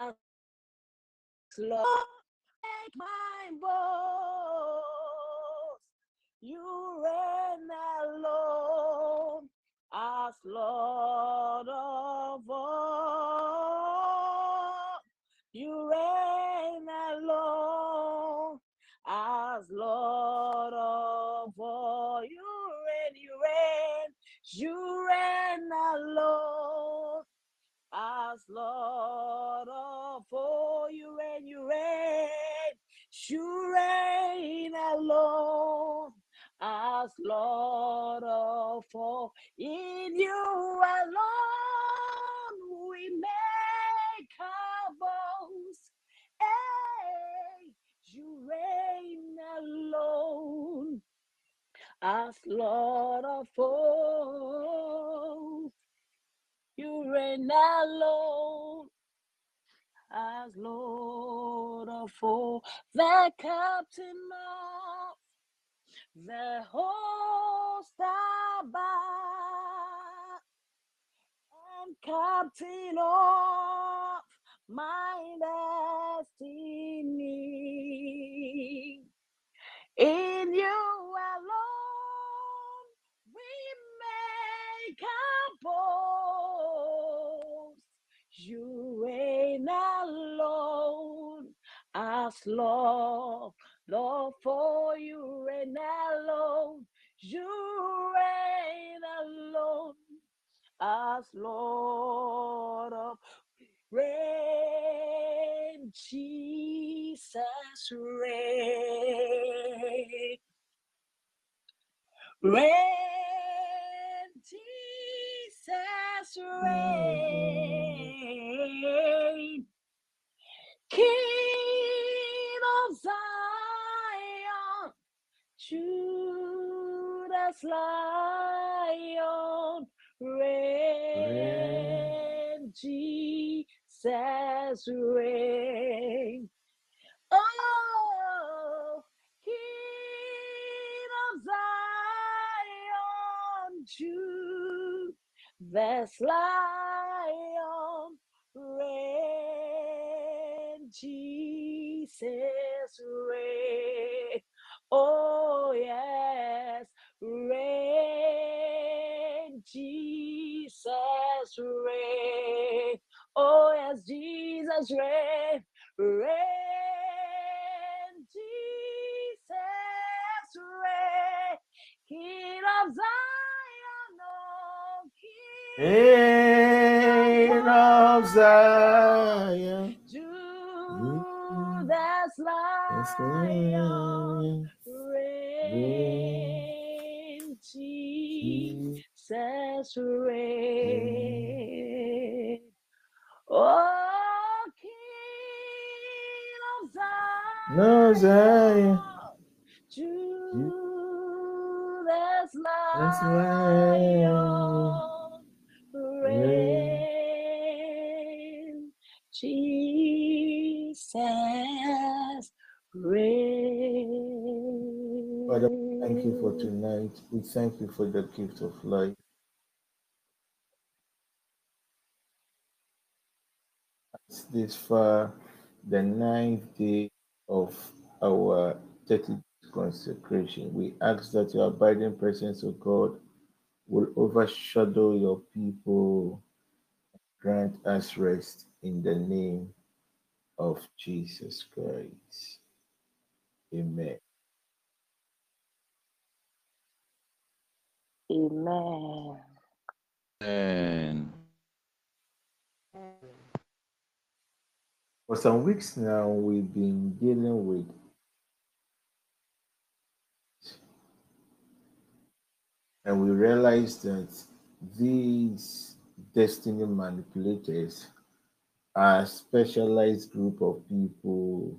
Lord, take my boast. You reign alone as Lord of all. You reign alone as Lord of all. You reign, you reign, you reign alone as Lord of all. You reign, you reign, you reign alone as Lord of all. In you alone we make our boast. Hey, you reign alone as Lord of all. You reign alone as Lord of all, the captain of the host above, and captain of my destiny. In you alone we make our boast. You reign as Lord, Lord, for you reign alone. You reign alone as Lord of reign, Jesus reign. Reign, Jesus mm. reign. King Zion, Judah's Lion, reign, Jesus reign. Oh, King of Zion, Judah's Lion, reign, Jesus reign. Oh, yes, reign, Jesus reign. Oh, yes, Jesus reign, reign, Jesus reign. King of Zion, oh, King King of Zion. Judah's mm-hmm. Yes, Lord. reign, Jesus reign. Oh, King of No Zion. Judah's Lion. You for mm. tonight. We thank you for the gift of life. It's this far, the ninth day of our 30 consecration. We ask that your abiding presence of God will overshadow your people. Grant us rest in the name of Jesus Christ. Amen. Amen. And For some weeks now, we've been dealing with and we realized that these destiny manipulators are a specialized group of people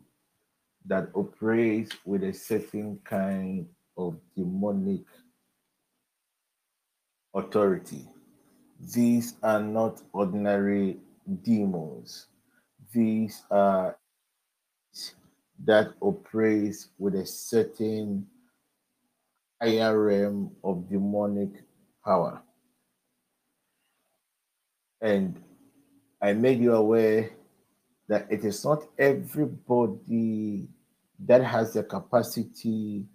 that operate with a certain kind of demonic authority. These are not ordinary demons. These are that operates with a certain higher realm of demonic power. And I made you aware that it is not everybody that has the capacity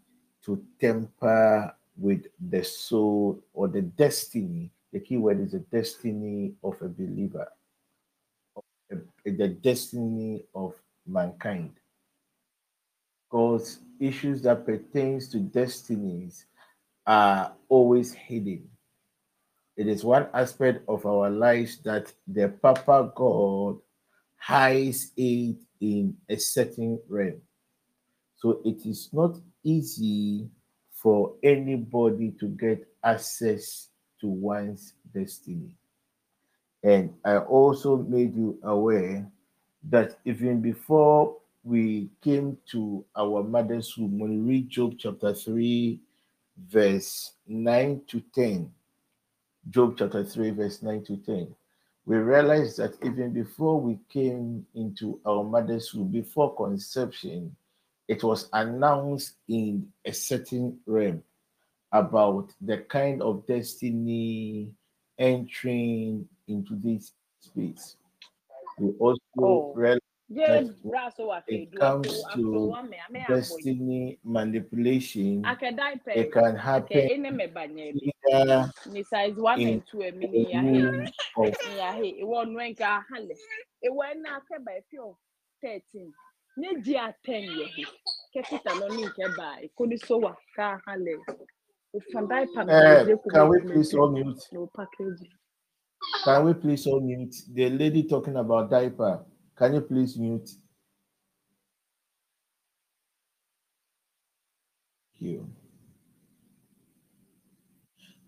to temper with the soul or the destiny. The key word is the destiny of a believer, the destiny of mankind. Because issues that pertains to destinies are always hidden. It is one aspect of our lives that the Papa God hides it in a certain realm. So it is not easy for anybody to get access to one's destiny. And I also made you aware that even before we came to our mother's womb, when we read Job chapter 3, verse 9 to 10, Job chapter 3, verse 9 to 10, we realize that even before we came into our mother's womb, before conception, it was announced in a certain realm about the kind of destiny entering into this space. We also Oh. realize Yes, it comes to destiny manipulation. It can happen ene me banye either Ni size 1 in and 2 e mi the ni ya he. womb of Ni ya he. Won wen ka hale. Wen na ke ba fi o 13. Ni di a 10 ye he. Ke kita no ni ke ba. E ko ni so wa ka hale. O fandai pa Uh, me can we please all mute? no package. Can we please all mute? The lady talking about diaper. Can you please mute? You.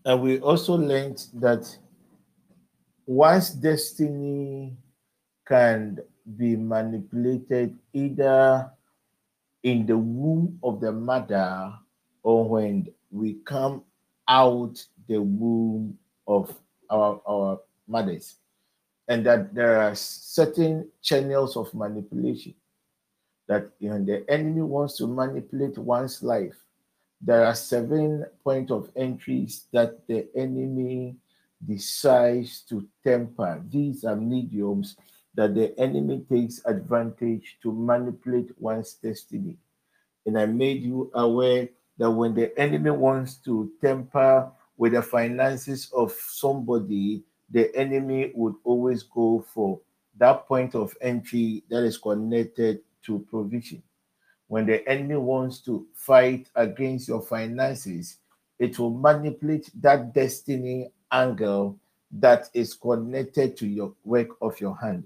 And we also learned that once destiny can be manipulated either in the womb of the mother or when we come out the womb of our, our mothers and that there are certain channels of manipulation that you know, the enemy wants to manipulate one's life. There are seven point of entries that the enemy decides to temper. These are mediums that the enemy takes advantage to manipulate one's destiny. And I made you aware that when the enemy wants to temper with the finances of somebody, the enemy would always go for that point of entry that is connected to provision. When the enemy wants to fight against your finances, it will manipulate that destiny angle that is connected to your work of your hand.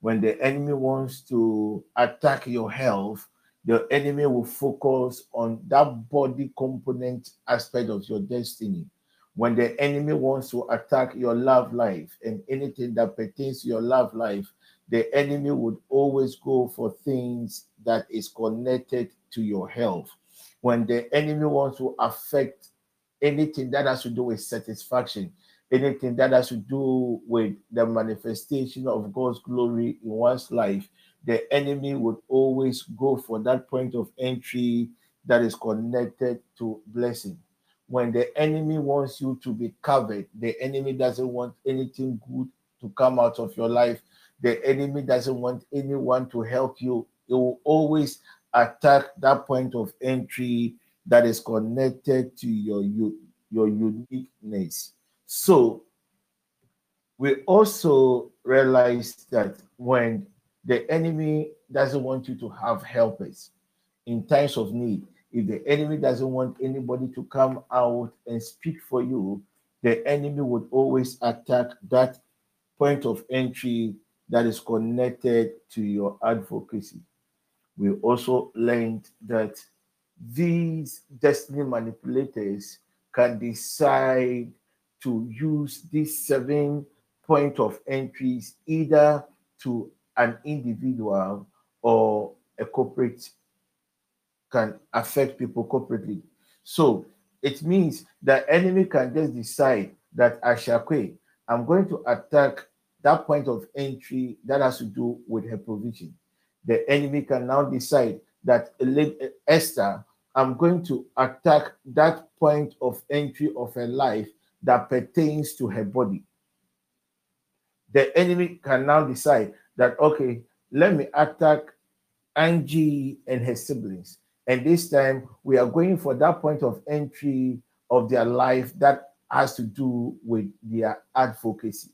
When the enemy wants to attack your health, the enemy will focus on that body component aspect of your destiny when the enemy wants to attack your love life and anything that pertains to your love life, the enemy would always go for things that is connected to your health. When the enemy wants to affect anything that has to do with satisfaction, anything that has to do with the manifestation of God's glory in one's life, the enemy would always go for that point of entry that is connected to blessing when the enemy wants you to be covered, the enemy doesn't want anything good to come out of your life. The enemy doesn't want anyone to help you. It will always attack that point of entry that is connected to your your uniqueness. So we also realize that when the enemy doesn't want you to have helpers in times of need, if the enemy doesn't want anybody to come out and speak for you, the enemy would always attack that point of entry that is connected to your advocacy. We also learned that these destiny manipulators can decide to use these seven point of entries either to an individual or a corporate can affect people corporately. So it means the enemy can just decide that Ashakwe, I'm going to attack that point of entry that has to do with her provision. The enemy can now decide that Esther, I'm going to attack that point of entry of her life that pertains to her body. The enemy can now decide that, okay, let me attack Angie and her siblings. And this time we are going for that point of entry of their life that has to do with their advocacy.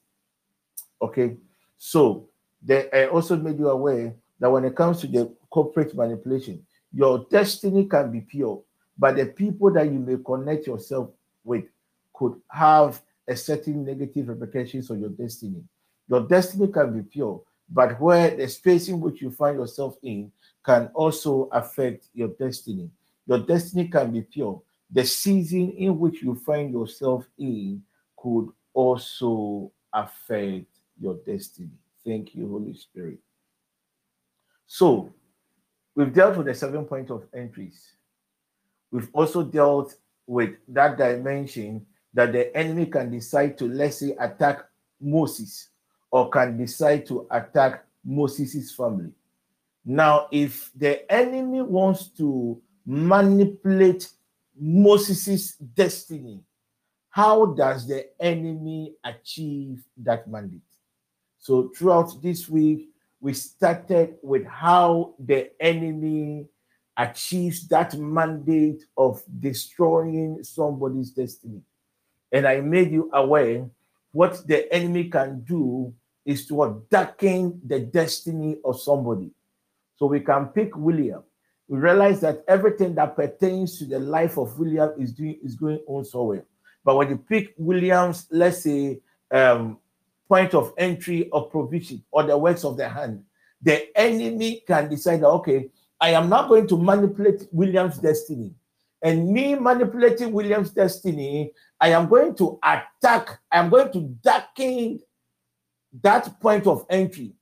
Okay, so they I also made you aware that when it comes to the corporate manipulation, your destiny can be pure, but the people that you may connect yourself with could have a certain negative repercussions on your destiny. Your destiny can be pure, but where the space in which you find yourself in can also affect your destiny. Your destiny can be pure. The season in which you find yourself in could also affect your destiny. Thank you, Holy Spirit. So, we've dealt with the seven point of entries. We've also dealt with that dimension that the enemy can decide to, let's say, attack Moses or can decide to attack Moses' family. Now, if the enemy wants to manipulate Moses' destiny, how does the enemy achieve that mandate? So, throughout this week, we started with how the enemy achieves that mandate of destroying somebody's destiny. And I made you aware what the enemy can do is to darken the destiny of somebody. So we can pick William. We realize that everything that pertains to the life of William is doing is going on so well. But when you pick William's, let's say, um, point of entry of provision or the works of the hand, the enemy can decide okay, I am not going to manipulate William's destiny. And me manipulating William's destiny, I am going to attack, I am going to darken that point of entry.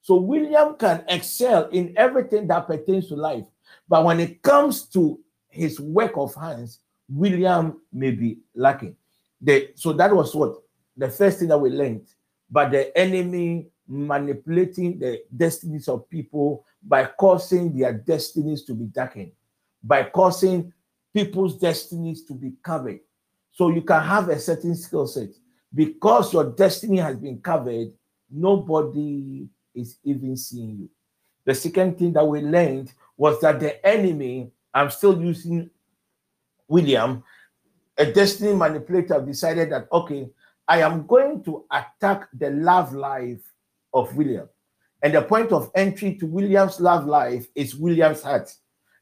So William can excel in everything that pertains to life. But when it comes to his work of hands, William may be lacking. The, so that was what the first thing that we learned. But the enemy manipulating the destinies of people by causing their destinies to be darkened, by causing people's destinies to be covered. So you can have a certain skill set. Because your destiny has been covered, nobody is even seeing you. The second thing that we learned was that the enemy, I'm still using William, a destiny manipulator, decided that, okay, I am going to attack the love life of William. And the point of entry to William's love life is William's heart.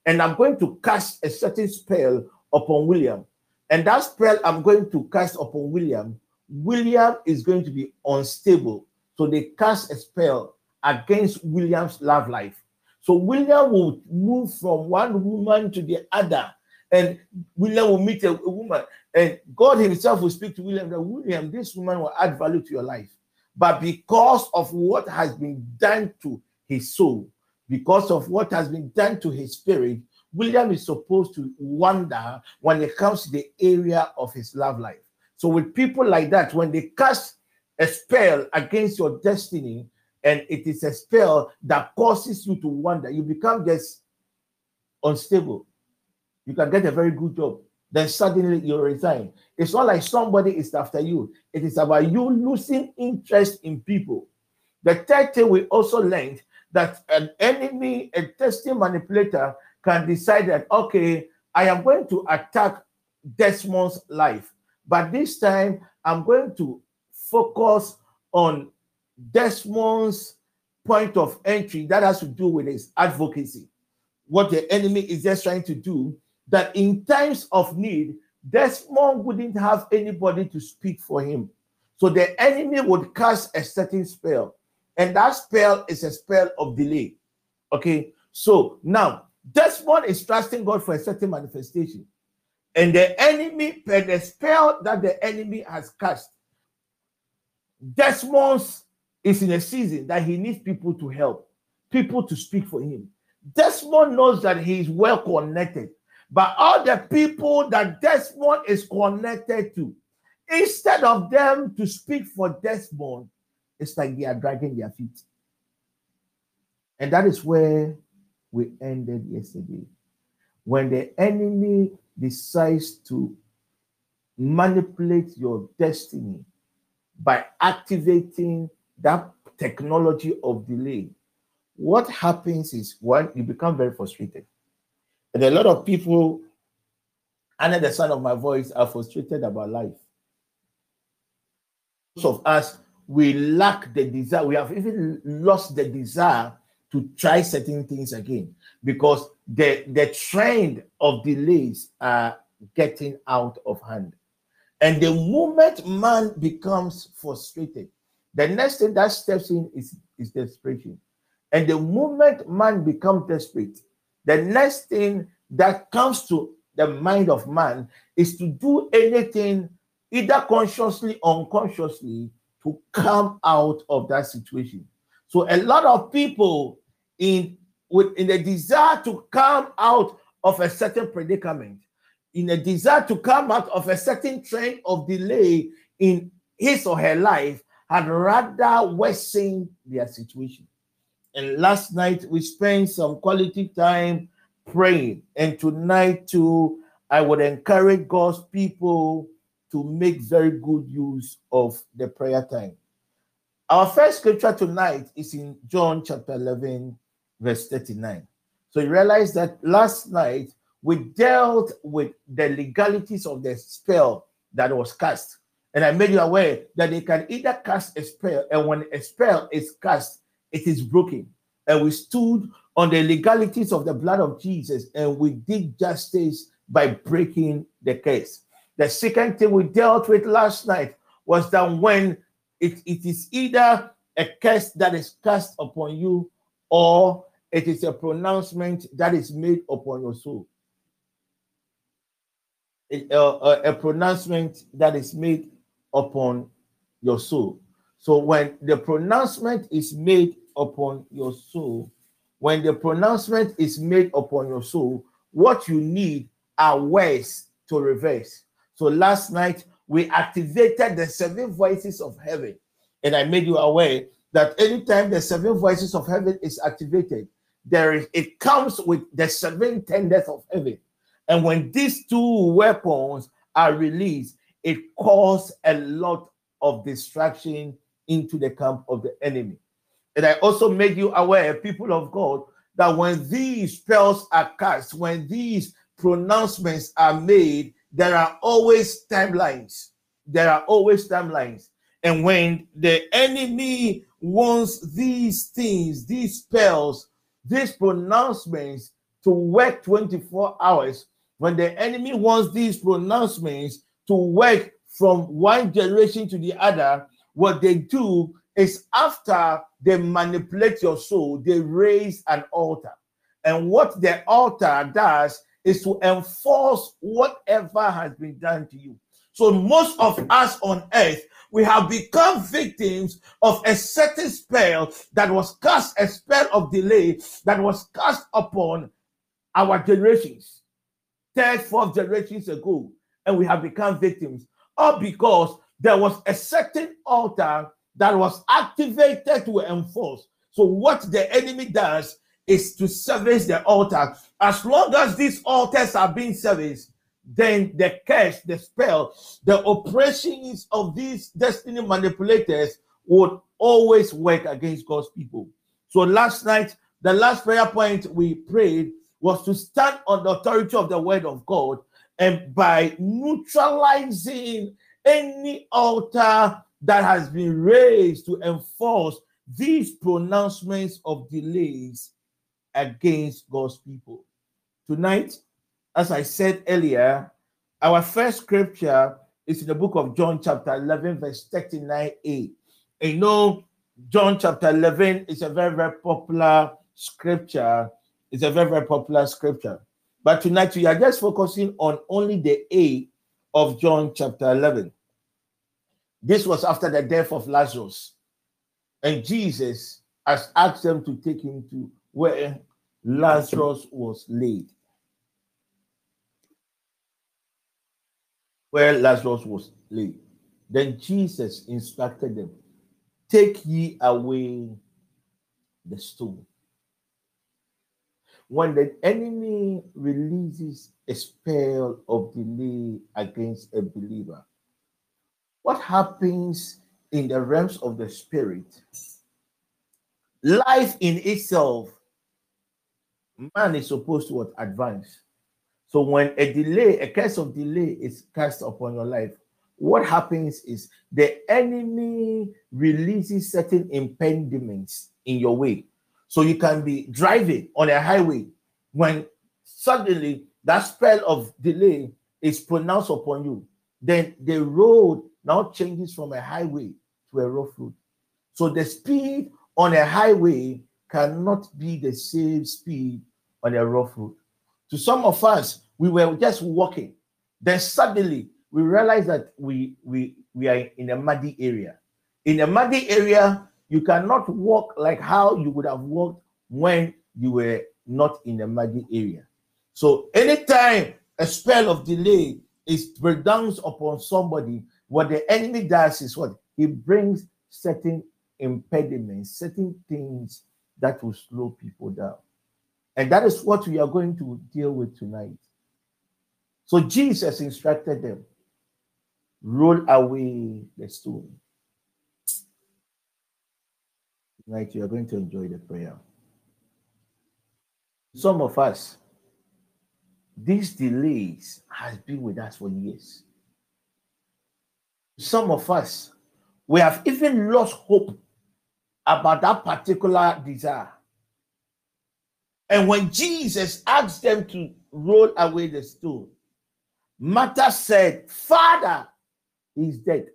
And I'm going to cast a certain spell upon William. And that spell I'm going to cast upon William, William is going to be unstable. So they cast a spell against William's love life. So William will move from one woman to the other, and William will meet a, a woman, and God Himself will speak to William that William, this woman will add value to your life. But because of what has been done to his soul, because of what has been done to his spirit, William is supposed to wonder when it comes to the area of his love life. So, with people like that, when they cast a spell against your destiny, and it is a spell that causes you to wonder, you become just unstable. You can get a very good job, then suddenly you resign. It's not like somebody is after you, it is about you losing interest in people. The third thing we also learned that an enemy, a testing manipulator, can decide that, okay, I am going to attack Desmond's life, but this time I'm going to focus on Desmond's point of entry that has to do with his advocacy. What the enemy is just trying to do, that in times of need, Desmond wouldn't have anybody to speak for him. So the enemy would cast a certain spell, and that spell is a spell of delay. Okay, so now Desmond is trusting God for a certain manifestation, and the enemy, per the spell that the enemy has cast, Desmond is in a season that he needs people to help, people to speak for him. Desmond knows that he is well connected, but all the people that Desmond is connected to, instead of them to speak for Desmond, it's like they are dragging their feet. And that is where we ended yesterday. When the enemy decides to manipulate your destiny by activating that technology of delay, what happens is one, you become very frustrated. And a lot of people under the sound of my voice are frustrated about life. Most of us, we lack the desire, we have even lost the desire to try certain things again because the, the trend of delays are getting out of hand. And the moment man becomes frustrated, the next thing that steps in is, is desperation. And the moment man becomes desperate, the next thing that comes to the mind of man is to do anything, either consciously or unconsciously, to come out of that situation. So a lot of people in with in the desire to come out of a certain predicament, in a desire to come out of a certain trend of delay in his or her life, had rather worsened their situation. And last night we spent some quality time praying. And tonight, too, I would encourage God's people to make very good use of the prayer time. Our first scripture tonight is in John chapter 11, verse 39. So you realize that last night we dealt with the legalities of the spell that was cast. And I made you aware that they can either cast a spell, and when a spell is cast, it is broken. And we stood on the legalities of the blood of Jesus and we did justice by breaking the case. The second thing we dealt with last night was that when it, it is either a curse that is cast upon you or it is a pronouncement that is made upon your soul. It, uh, uh, a pronouncement that is made upon your soul. So when the pronouncement is made upon your soul, when the pronouncement is made upon your soul, what you need are ways to reverse. So last night we activated the seven voices of heaven, and I made you aware that anytime the seven voices of heaven is activated, there is it comes with the seven tenders of heaven. And when these two weapons are released, it causes a lot of distraction into the camp of the enemy. And I also made you aware, people of God, that when these spells are cast, when these pronouncements are made, there are always timelines. There are always timelines. And when the enemy wants these things, these spells, these pronouncements to work 24 hours, when the enemy wants these pronouncements to work from one generation to the other, what they do is after they manipulate your soul, they raise an altar. And what the altar does is to enforce whatever has been done to you. So most of us on earth, we have become victims of a certain spell that was cast, a spell of delay that was cast upon our generations, third, fourth generations ago. And we have become victims, all because there was a certain altar that was activated to enforce. So, what the enemy does is to service the altar. As long as these altars are being serviced, then the curse, the spell, the operations of these destiny manipulators would always work against God's people. So, last night, the last prayer point we prayed was to stand on the authority of the word of God and by neutralizing any altar that has been raised to enforce these pronouncements of delays against God's people. Tonight, as I said earlier, our first scripture is in the book of John, chapter 11, verse 39a. And you know, John chapter 11 is a very, very popular scripture. It's a very, very popular scripture. But tonight we are just focusing on only the A of John chapter 11. This was after the death of Lazarus. And Jesus has asked them to take him to where Lazarus was laid. Where Lazarus was laid. Then Jesus instructed them, Take ye away the stone. When the enemy releases a spell of delay against a believer, what happens in the realms of the spirit life in itself, man is supposed to what, advance. So when a delay, a curse of delay is cast upon your life, what happens is the enemy releases certain impediments in your way. So you can be driving on a highway when suddenly that spell of delay is pronounced upon you. Then the road now changes from a highway to a rough road. So the speed on a highway cannot be the same speed on a rough road. To some of us, we were just walking. Then suddenly we realized that we we we are in a muddy area. In a muddy area, you cannot walk like how you would have walked when you were not in a muddy area. So anytime a spell of delay is pronounced upon somebody, what the enemy does is what he brings certain impediments, certain things that will slow people down. And that is what we are going to deal with tonight. So Jesus instructed them roll away the stone. Tonight, you are going to enjoy the prayer. Some of us, these delays has been with us for years. Some of us, we have even lost hope about that particular desire. And when Jesus asked them to roll away the stone, Martha said, Father, he's dead.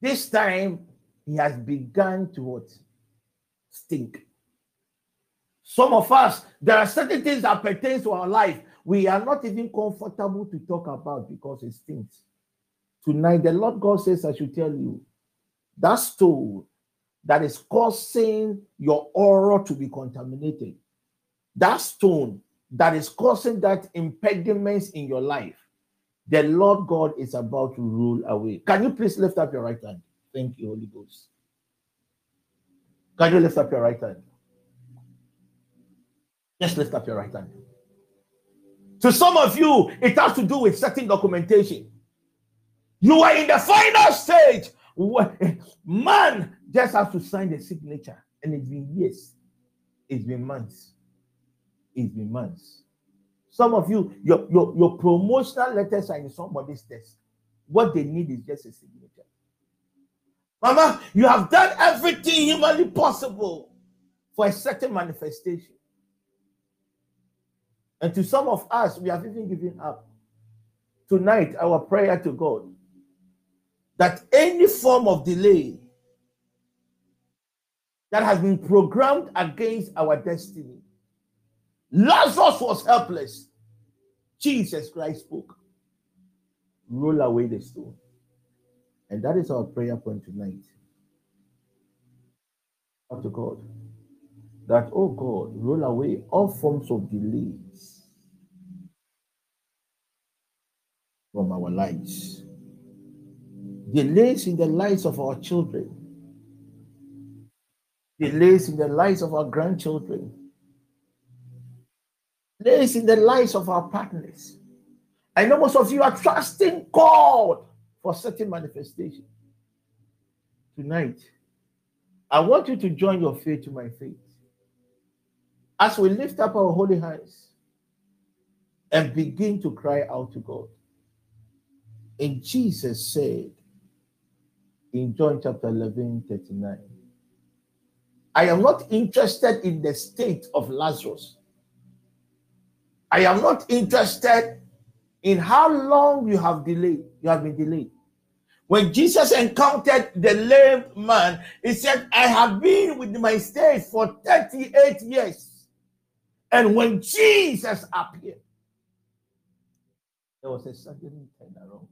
This time he has begun to what? Stink. Some of us, there are certain things that pertain to our life we are not even comfortable to talk about because it stinks. Tonight, the Lord God says, I should tell you that stone that is causing your aura to be contaminated, that stone that is causing that impediments in your life, the Lord God is about to rule away. Can you please lift up your right hand? Thank you, Holy Ghost. Can you lift up your right hand? Just lift up your right hand. To some of you, it has to do with certain documentation. You are in the final stage. What man just has to sign the signature, and it's been years, it's been months, it's been months. Some of you, your, your, your promotional letters are in somebody's desk. What they need is just a signature. Mama, you have done everything humanly possible for a certain manifestation. And to some of us, we have even given up. Tonight, our prayer to God that any form of delay that has been programmed against our destiny, Lazarus was helpless. Jesus Christ spoke. Roll away the stone. And that is our prayer point tonight. to God. That, oh God, roll away all forms of delays from our lives. Delays in the lives of our children. Delays in the lives of our grandchildren. Delays in the lives of our partners. I know most of you are trusting God for certain manifestation. Tonight, I want you to join your faith to my faith. As we lift up our holy hands and begin to cry out to God. And Jesus said in John chapter 11, 39, I am not interested in the state of Lazarus. I am not interested in how long you have delayed, you have been delayed. When Jesus encountered the lame man, he said, I have been with my state for 38 years. And when Jesus appeared, there was a sudden turnaround.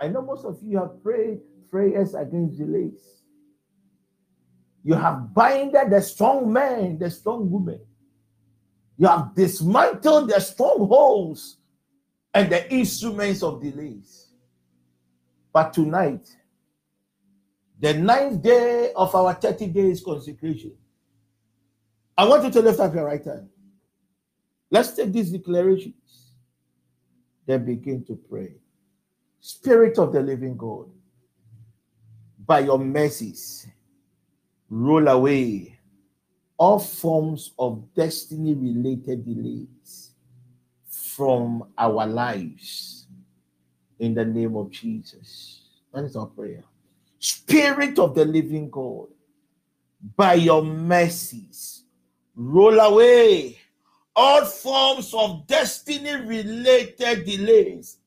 I know most of you have prayed prayers against delays. You have binded the strong man, the strong woman. You have dismantled the strongholds and the instruments of delays. But tonight, the ninth day of our 30 days consecration, I want you to lift up your right hand. Let's take these declarations, then begin to pray. Spirit of the living God, by your mercies, roll away all forms of destiny related delays from our lives in the name of Jesus. That is our prayer. Spirit of the living God, by your mercies, roll away all forms of destiny related delays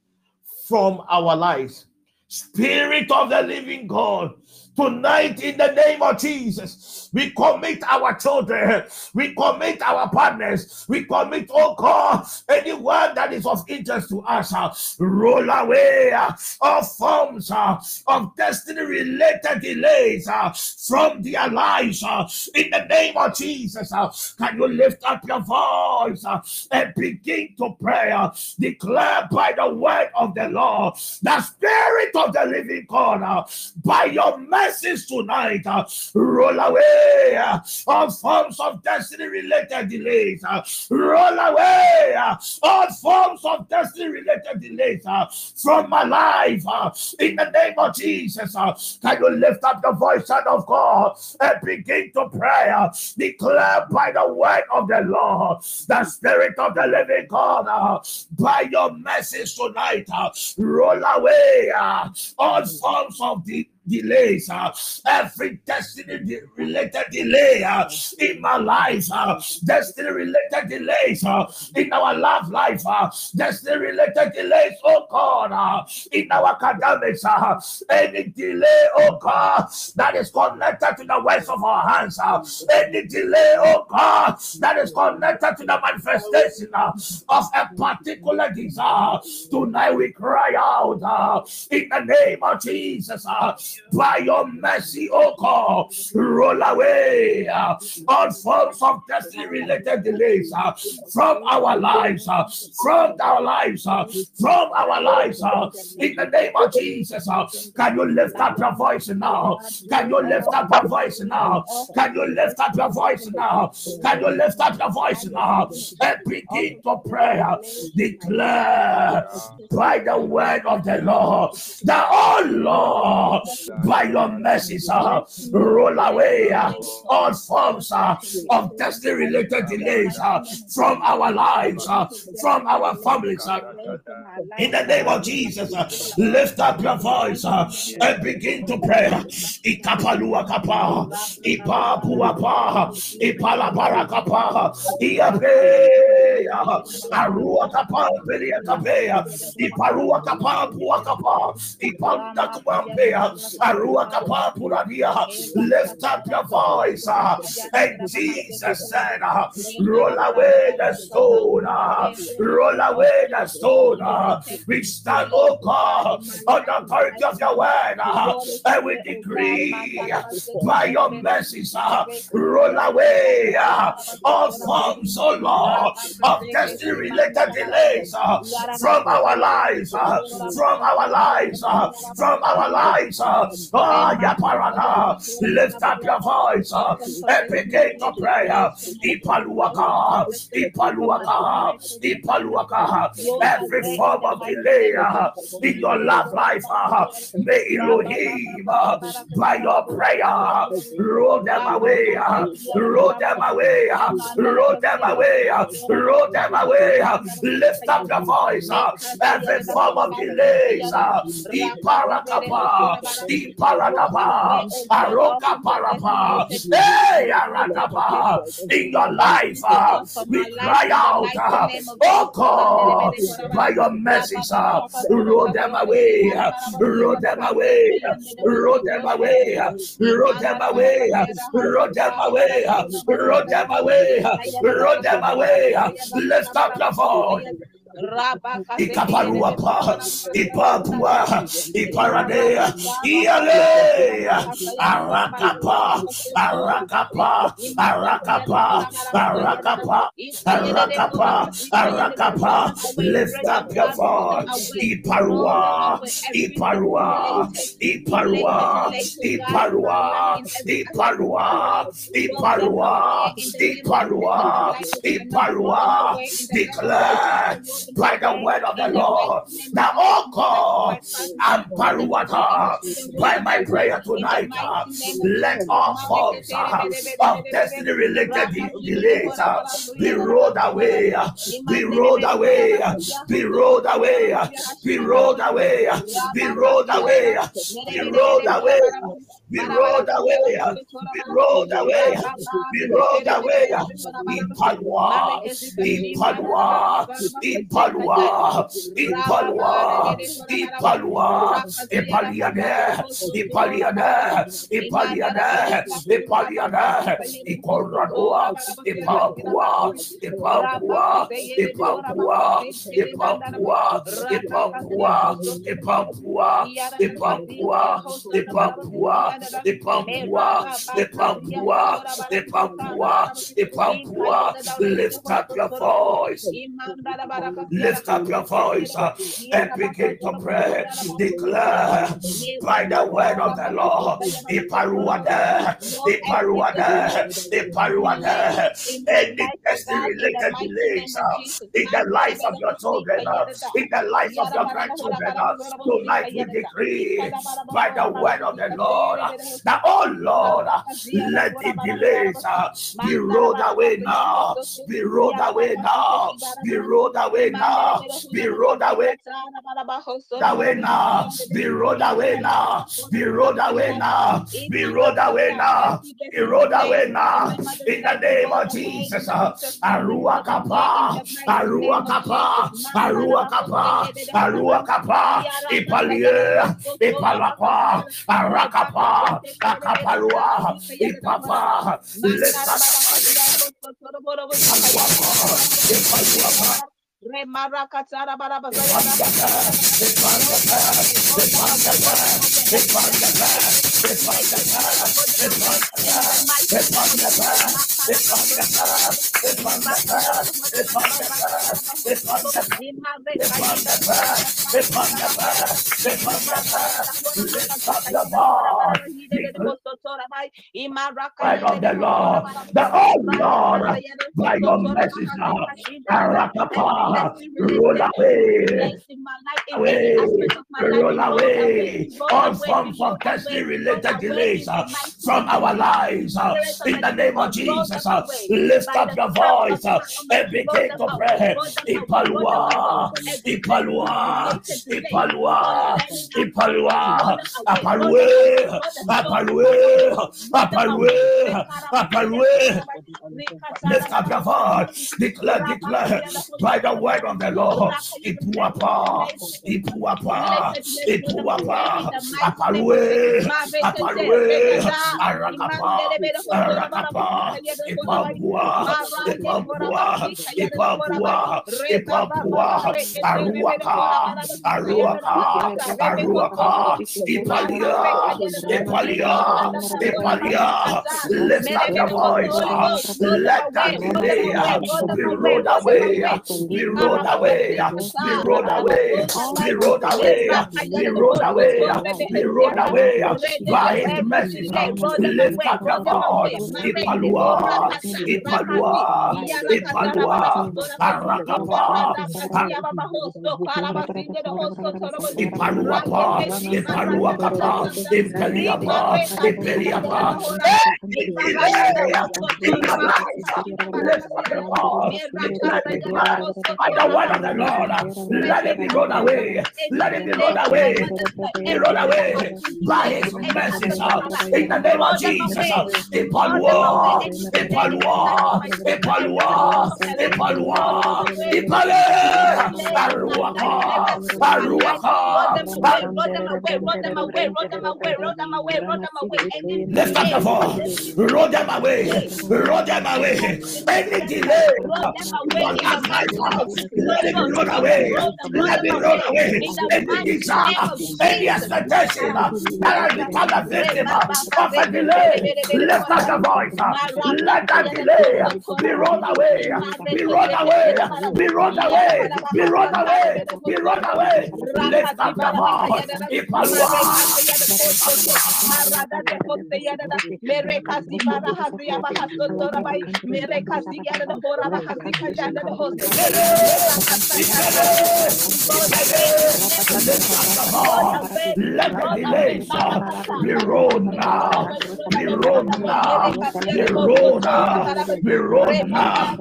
from our lives. Spirit of the living God, Tonight, in the name of Jesus, we commit our children, we commit our partners, we commit, oh God, anyone that is of interest to us. Uh, roll away uh, all forms uh, of destiny related delays from their lives. In the name of Jesus, can you lift up your voice and begin to pray? Declare by the word of the Lord, the Spirit of the living God, by your mercy blessings tonight. Uh, roll away uh, all forms of destiny related delays. Uh, roll away uh, all forms of destiny related delays uh, from my life. Uh, in the name of Jesus, can you lift up the voice, of God, and begin to pray? Declare by the word of the Lord, the Spirit of the living God, by your message tonight, roll away all forms of the delays, uh, every destiny de- related delay uh, in my life, uh, destiny related delays uh, in our love life, uh, destiny related delays, oh God, uh, in our academics, uh, any delay, oh God, that is connected to the works of our hands, uh, any delay, oh God, that is connected to the manifestation uh, of a particular desire. Tonight we cry out uh, in the name of Jesus. Uh, by your mercy, oh God, roll away uh, all forms of destiny related delays uh, from our lives, uh, from our lives, from our lives, in the name of Jesus. Can you lift up your voice now? Can you lift up your voice now? Can you lift up your voice now? Can you lift up your voice now and begin to pray? Declare by the word of the Lord that, oh Lord, by your mercies, uh, roll away uh, all forms uh, of destiny related delays uh, from our lives, from our families. In the name of Jesus, lift up your voice and begin to pray. Iparua kapa. Lift up your voice, and Jesus said, roll away the stone, roll away the stone. we stand, oh God, on the authority of your word, and we decree by your mercies, uh, roll away all forms, oh Lord, of destiny related delays from our lives, from our lives, from our lives. Lift up your voice uh, and begin to pray. uh, Ipaluaka, Ipaluaka, Ipaluaka, every form of delay uh, in your love life, uh, may Elohim, uh, by your prayer, roll them away, roll them away, roll them away, roll them away. Lift up your voice, every form of delay, delays, uh, Iparakapa, Iparadaba, Aroka Parapa, Hey, Aradaba, in your life, uh, we cry out, uh, oh God, by your message, uh, roll them away, roll them away, roll them away, roll them away, roll them away, roll them away, roll them away. Lift up your voice. Ikaparuapa, Ipapua, Iparadea, Ialea, Arakapa, Arakapa, Arakapa, Arakapa, Arakapa, Arakapa, lift up your voice, Iparua, Iparua, Iparua, Iparua, Iparua, Iparua, Iparua, Iparua, declare by the word of the Lord. Now, oh God, and Paruata, by my prayer tonight, let all forms uh, of destiny related delays be rolled away, be rolled away, uh, be rolled away, uh, be rolled away, be rolled away, be rolled away. Be rolled away, be rolled away, be rolled away, in Padua, in Padua, in Ipalwa, Ipalwa, Ipalwa, Ipaliade, Ipaliade, Ipaliade, Ipaliade, Ikoradua, Ipapua, Ipapua, Ipapua, Ipapua, Ipapua, Ipapua, Ipapua, Ipapua, Ipapua, Ipapua, Ipapua, Ipapua, lift up your voice. Lift up your voice uh, and begin to pray. Declare by the word of the Lord. Iparuade, Iparuade, Iparuade. Any destiny related delays uh, in the life of your children, uh, in the life of your grandchildren, tonight we decree by the word of the Lord that, oh Lord, let the delays be rolled away now, be rolled away now, be rolled away now, be rolled away away now, be rolled away now, be rolled away now, be rolled away now, be rolled away now, in the name of Jesus. Arua kapa, Arua kapa, Arua kapa, Arua kapa, Ipalie, Ipalapa, Arakapa, Akaparua, Ipapa, Ipapa, Remaraka Word of the Lord, the oh Lord, by your message now, roll away, away, roll away, all forms of destiny related delays uh, from our lives. uh, In the name of Jesus, uh, lift up your voice uh, and begin to pray. Ipalua, Ipalua, Ipalua, Ipalua, Apalue, Apalue, Apalue, Apalue. Lift up your voice, declare, declare by the word of the Lord. Ipuapa, Ipuapa, Ipuapa, Apalue, Apalue, Arakapa, Arakapa, Ipapua, Ipapua, Ipapua, Ipapua, Aruaka, Aruaka, Aruaka, Ipalia, Ipalia, Ipalia, lift up your voice, let that delay be rolled away, be rolled away, be rolled away, be rolled away, be rolled away, be rolled away. By his message. Lift up your voice, Ipalua, Ipalua, Ipalua, Arakapa, Ipaluapa, Ipaluakapa, Impeliapa, Impeliapa. The word of the Lord, let it be rolled away, let it be rolled away, be rolled away by his message uh, in the name of Jesus. Uh, Ipalua, Ipalua, Ipalua, Ipalua, Ipale, Aruaka, Aruaka. Lift up the voice, roll them away, roll them away. Any delay on let it be rolled away, let it roll away. Any desire, any expectation that has become a victim of a delay, lift up the voice, let that delay be run away, be run away, be run away, be run away, be run away. Lift up the voice, let the delays be run now, be run now, be run now. Now.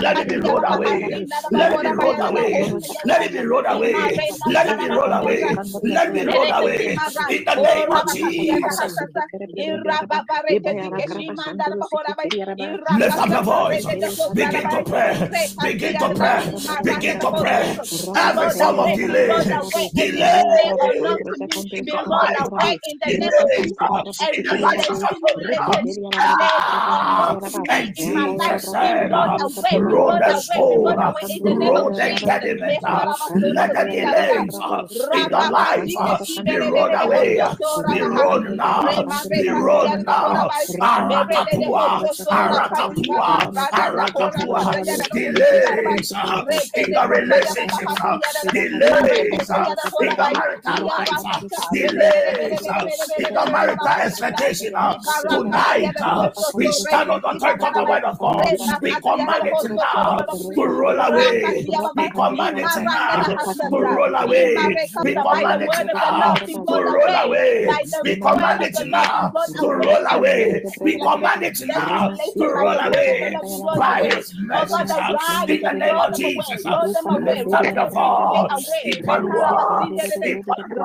Let it be rolled away. Let it be rolled away. Let it be rolled away. Let it be rolled away. Let it be rolled away. In the name of Jesus. Lift up your voice. Begin to pray. Begin to pray. Begin to pray. Every form of delay. Delay. belong you. Away away. Away. Away delays in the away. Relationship. Delays in the marital life, delays uh, in the marital expectation. Uh, tonight, uh, we stand on the authority of the word of God. We command it now to roll away. We command it now to roll away. We command it now to roll away. We command it now to roll away. We command it now to roll away by His mercy. Uh, in the name of Jesus, lift up your voice.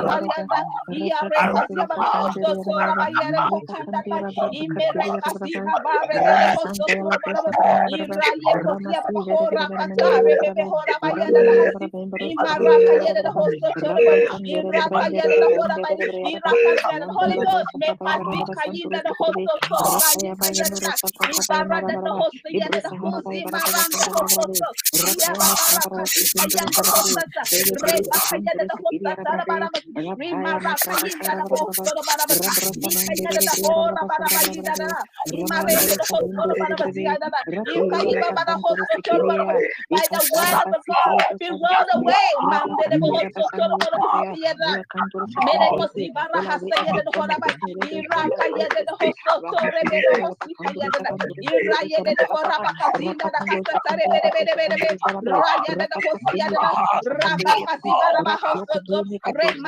Thank you. holy ghost Rapa,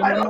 ba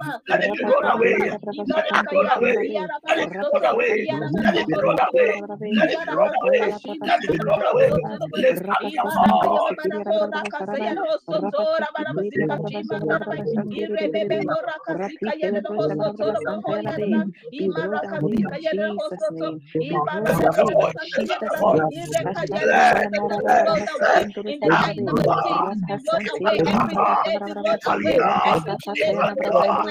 ba mere be de be hoso to ra kasi marande de hosi yede de mare kasi ba ba hora kasi ka tare be hoso da ba ira ye koso da hora ba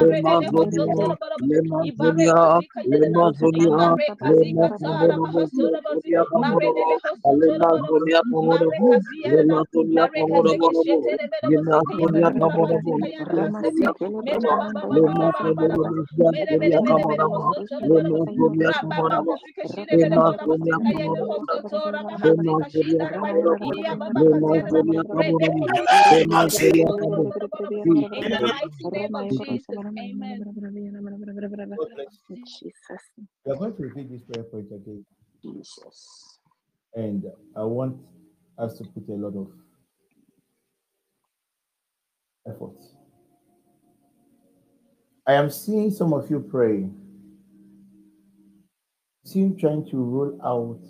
ra ba kasi de hoso to ra ba We are going to repeat this prayer point again. Jesus. And I want us to put a lot of effort. I am seeing some of you praying. Seem trying to roll out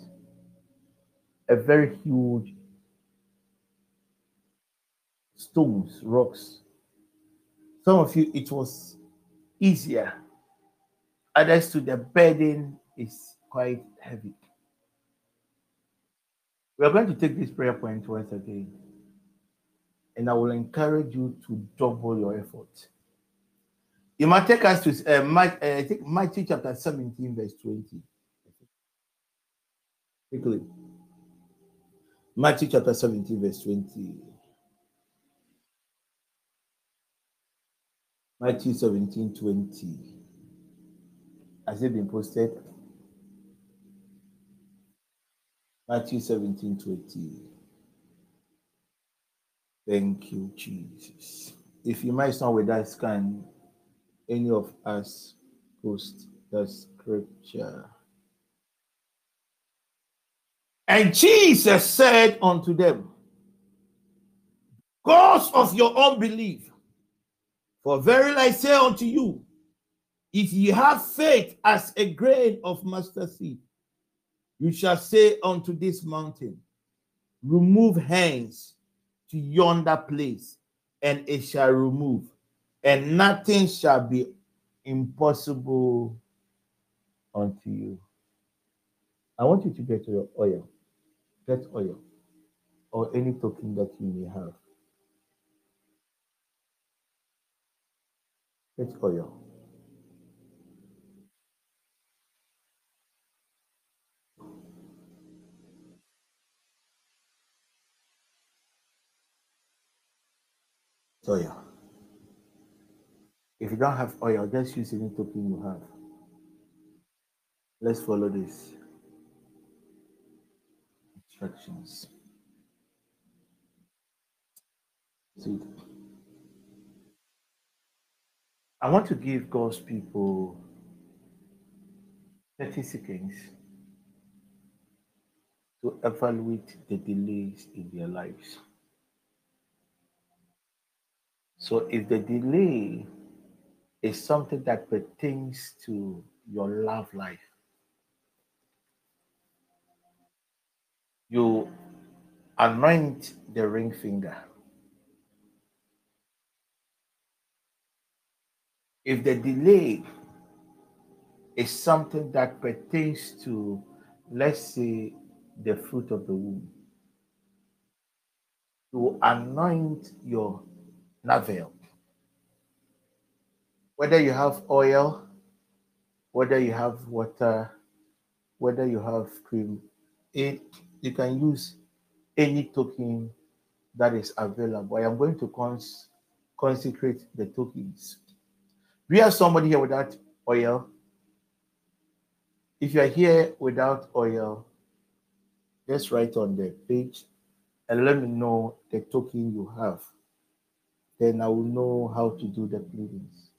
a very huge stones, rocks. Some of you, it was easier. Others, to the burden is quite heavy. We are going to take this prayer point once again. And I will encourage you to double your effort. You might take us to uh, uh, I think Matthew chapter 17, verse 20. Quickly. Matthew chapter 17, verse 20. Matthew 17, 20. Has it been posted? Matthew 17, 20. Thank you, Jesus. If you might not with us, can any of us post the scripture? And Jesus said unto them, Cause of your unbelief, for verily I say unto you, if ye have faith as a grain of mustard seed, you shall say unto this mountain, Remove hence to yonder place, and it shall remove, and nothing shall be impossible unto you. I want you to get your oil. Get oil. or any token that you may have. Get oil. Oil. If you don't have oil, just use any token you have. Let's follow this instructions. See, I want to give God's people 30 seconds to evaluate the delays in their lives. So, if the delay is something that pertains to your love life, you anoint the ring finger. If the delay is something that pertains to, let's say, the fruit of the womb, you anoint your navel. Whether you have oil, whether you have water, whether you have cream, it you can use any token that is available. I am going to cons- consecrate the tokens. We have somebody here without oil. If you are here without oil, just write on the page and let me know the token you have. Then I will know how to do the pleadings.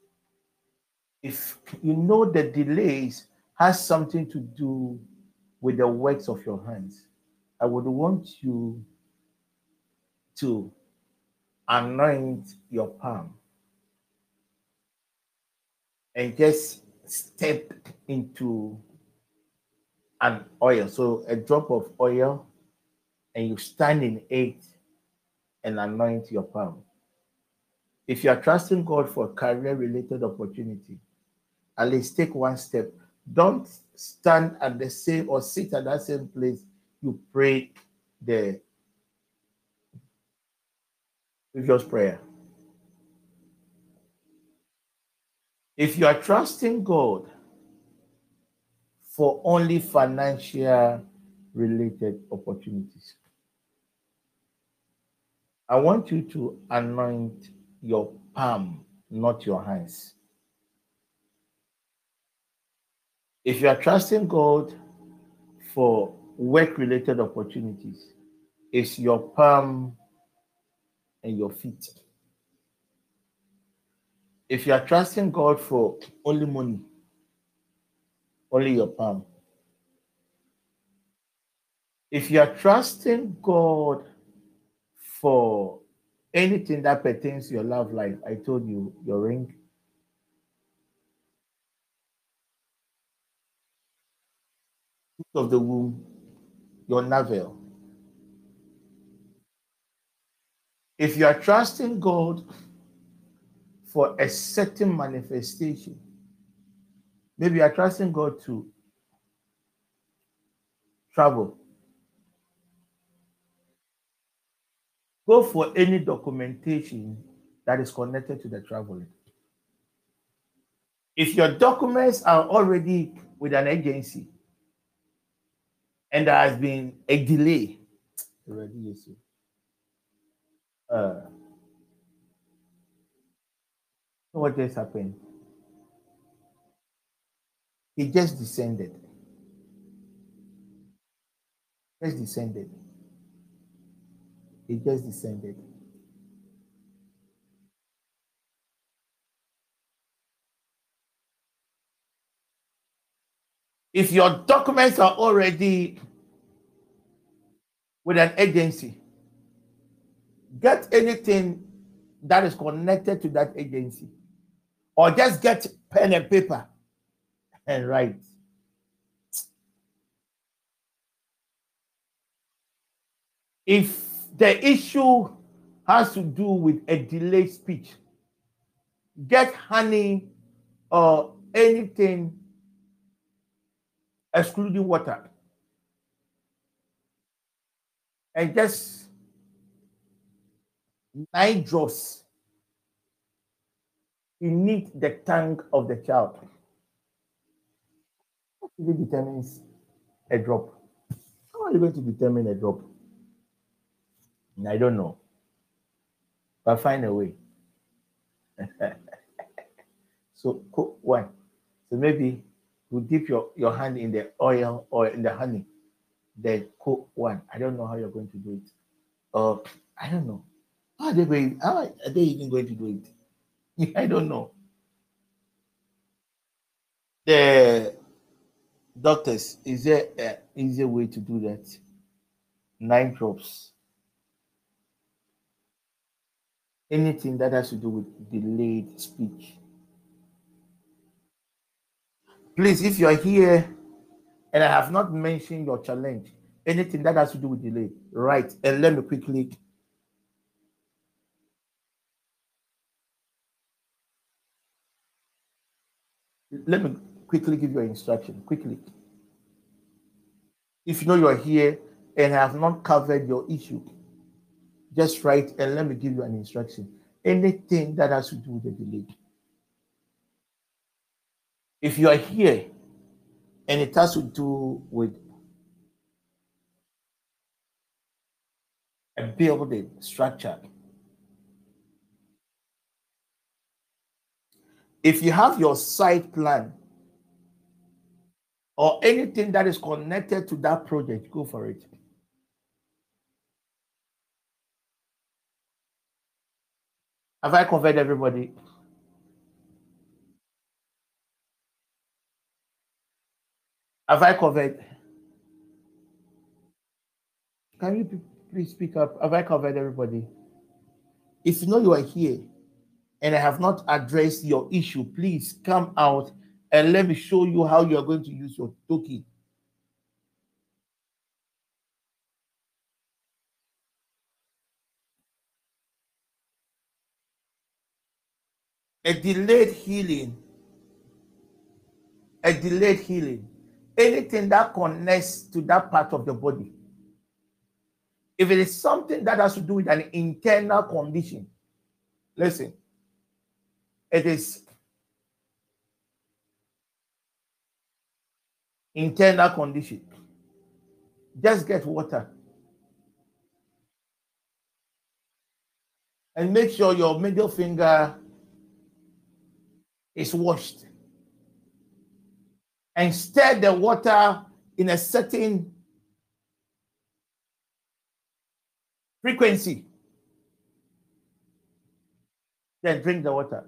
If you know the delays has something to do with the works of your hands, I would want you to anoint your palm and just step into an oil. So a drop of oil, and you stand in it and anoint your palm. If you are trusting God for a career related opportunity, at least take one step. Don't stand at the same or sit at that same place you pray the previous prayer. If you are trusting God for only financial related opportunities, I want you to anoint your palm, not your hands. If you are trusting God for work related opportunities, it's your palm and your feet. If you are trusting God for only money, only your palm. If you are trusting God for anything that pertains to your love life, I told you your ring. Of the womb, your navel. If you are trusting God for a certain manifestation, maybe you are trusting God to travel. Go for any documentation that is connected to the traveling. If your documents are already with an agency and there has been a delay, already yes, uh, what just happened? He just descended. Just descended. He just descended. If your documents are already with an agency, get anything that is connected to that agency, or just get pen and paper and write. If the issue has to do with a delayed speech, get honey or anything excluding water and just nine drops. You need the tongue of the child. What really determines a drop? How are you going to determine a drop? I don't know. But find a way. so cook one. So maybe you dip your, your hand in the oil or in the honey, then cook one. I don't know how you're going to do it. Or I don't know. How are they going? How are they even going to do it? I don't know. The doctors, is there an easier way to do that? Nine drops. Anything that has to do with delayed speech. Please, if you are here and I have not mentioned your challenge, anything that has to do with delay, right? And let me quickly let me quickly give you an instruction. Quickly. If you know you are here and have not covered your issue, just write and let me give you an instruction. Anything that has to do with the delay. If you are here and it has to do with a building structure, if you have your site plan or anything that is connected to that project, go for it. Have I covered everybody? Have I covered? Can you please speak up? Have I covered everybody? If you know you are here and I have not addressed your issue, please come out and let me show you how you are going to use your token. A delayed healing. A delayed healing. Anything that connects to that part of the body. If it is something that has to do with an internal condition, listen, it is internal condition. Just get water. And make sure your middle finger is washed. And stir the water in a certain frequency. Then drink the water.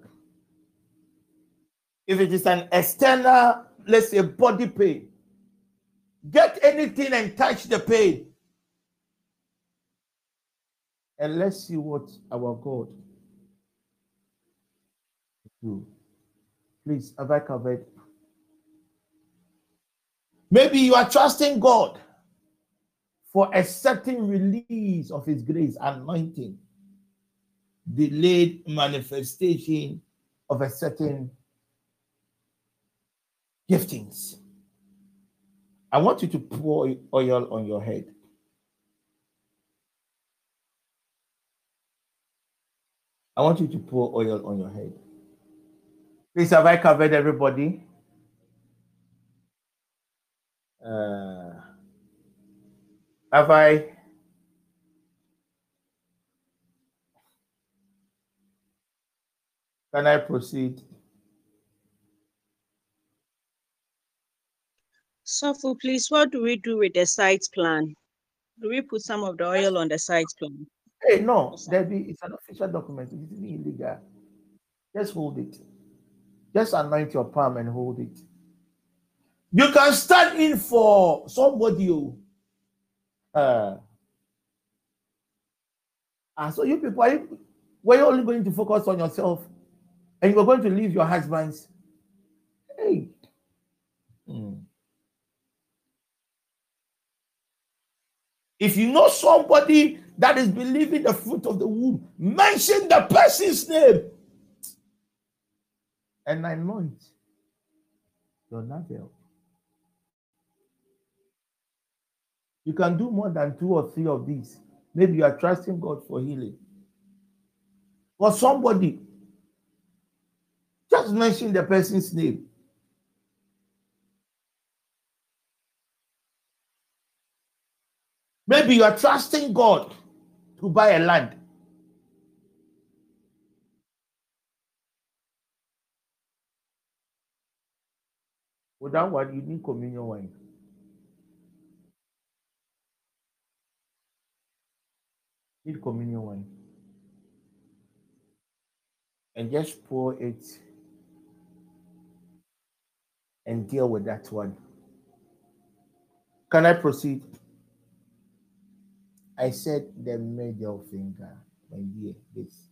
If it is an external, let's say, body pain, get anything and touch the pain. And let's see what our God do. Please, have I covered? Maybe you are trusting God for a certain release of His grace, anointing, delayed manifestation of a certain giftings. I want you to pour oil on your head. I want you to pour oil on your head. Please, have I covered everybody? Uh, have I? Can I proceed? Suffer, please, what do we do with the site plan? Do we put some of the oil on the site plan? Hey, no, Debbie, it's an official document. It isn't illegal. Just hold it. Just anoint your palm and hold it. You can stand in for somebody. oh. Uh, and so you people, are you, were you only going to focus on yourself and you were going to leave your husbands? If you know somebody that is believing the fruit of the womb, mention the person's name and anoint your navel. You can do more than two or three of these. Maybe you are trusting God for healing. for somebody. Just mention the person's name. Maybe you are trusting God to buy a land. With that one, you need communion wine. Need communion wine. And just pour it and deal with that one. Can I proceed? I said the middle finger, my dear, this.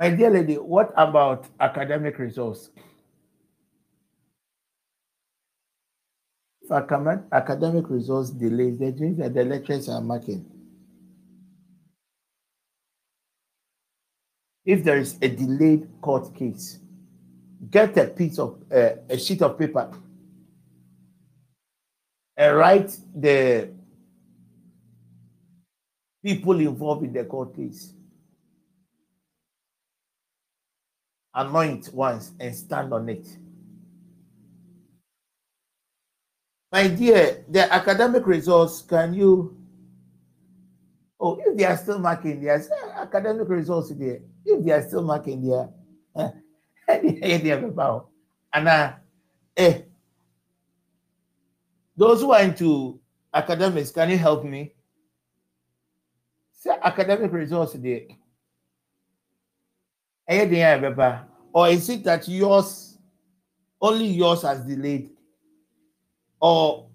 My dear lady, what about academic results? If academic results delays, that means that the lecturers are marking. If there is a delayed court case, get a piece of uh, a sheet of paper and write the people involved in the court case. Anoint once and stand on it. My dear, the academic results, can you? Oh, if they are still marking their academic results there, if they are still marking their, and uh, eh, those who are into academics, can you help me? Say academic results there. Or is it that yours, only yours has delayed? Or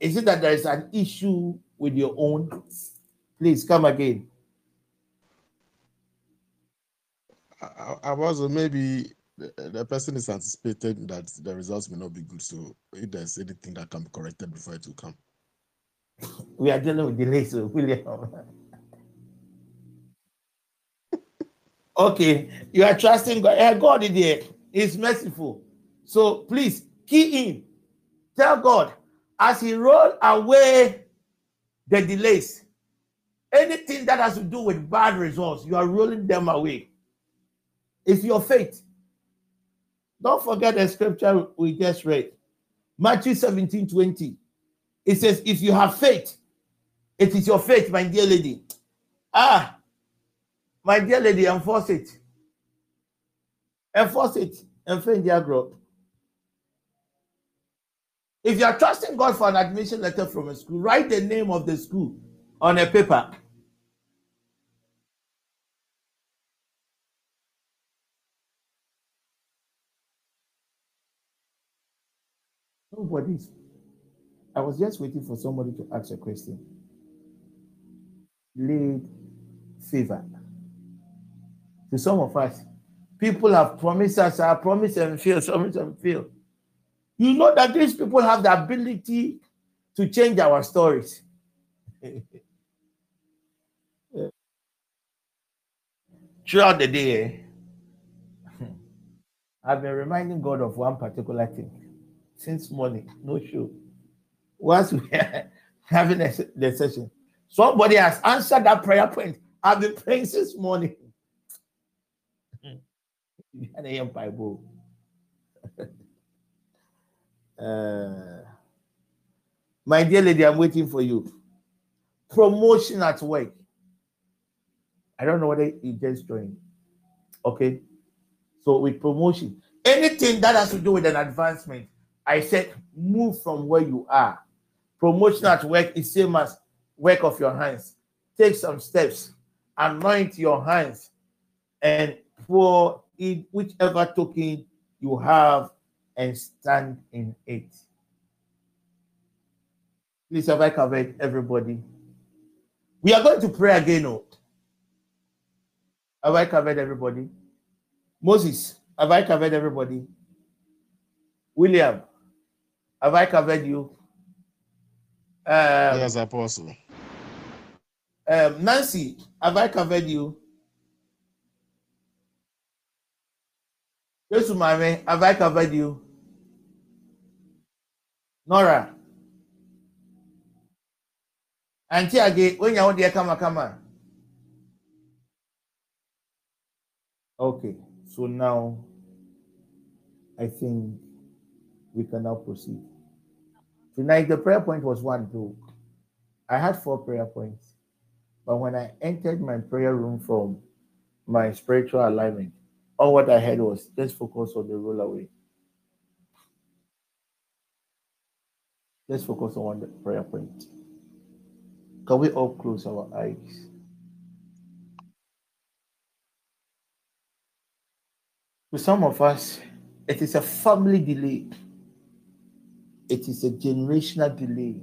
is it that there is an issue with your own? Please come again. I, I was maybe the, person is anticipating that the results may not be good. So if there's anything that can be corrected before it will come. We are dealing with delays, so William. okay, you are trusting God. Yeah, God is there. He's merciful. So please key in. Tell God as He roll away the delays, anything that has to do with bad results, you are rolling them away. It's your faith. Don't forget the scripture we just read. Matthew 17 20. It says, If you have faith, it is your faith, my dear lady. Ah, my dear lady, enforce it. Enforce it find your growth. If you are trusting God for an admission letter from a school, write the name of the school on a paper. Nobody's. I was just waiting for somebody to ask a question. Lead favor. To some of us, people have promised us, I promise and fail, promise and fail. You know that these people have the ability to change our stories. Throughout the day, I've been reminding God of one particular thing since morning, no show. Once we are having the session, somebody has answered that prayer point. I've been praying since morning. Bible. uh, my dear lady, I'm waiting for you. Promotion at work. I don't know whether you just joined. Okay. So with promotion, anything that has to do with an advancement, I said, move from where you are. Promotion at work is same as work of your hands. Take some steps, anoint your hands, and pour in whichever token you have and stand in it. Please, have I covered everybody? We are going to pray again. Oh. Have I covered everybody? Moses, have I covered everybody? William, have I covered you? Um, yes, Apostle. Um, Nancy, have I covered you? Yesu Mame, have I covered you? Nora, Auntie Age, when you want the come come Okay, so now I think we can now proceed. Tonight, the prayer point was one, two. I had four prayer points, but when I entered my prayer room from my spiritual alignment, all what I had was just focus on the roll away. Let's focus on one prayer point. Can we all close our eyes? To some of us, it is a family delay, it is a generational delay.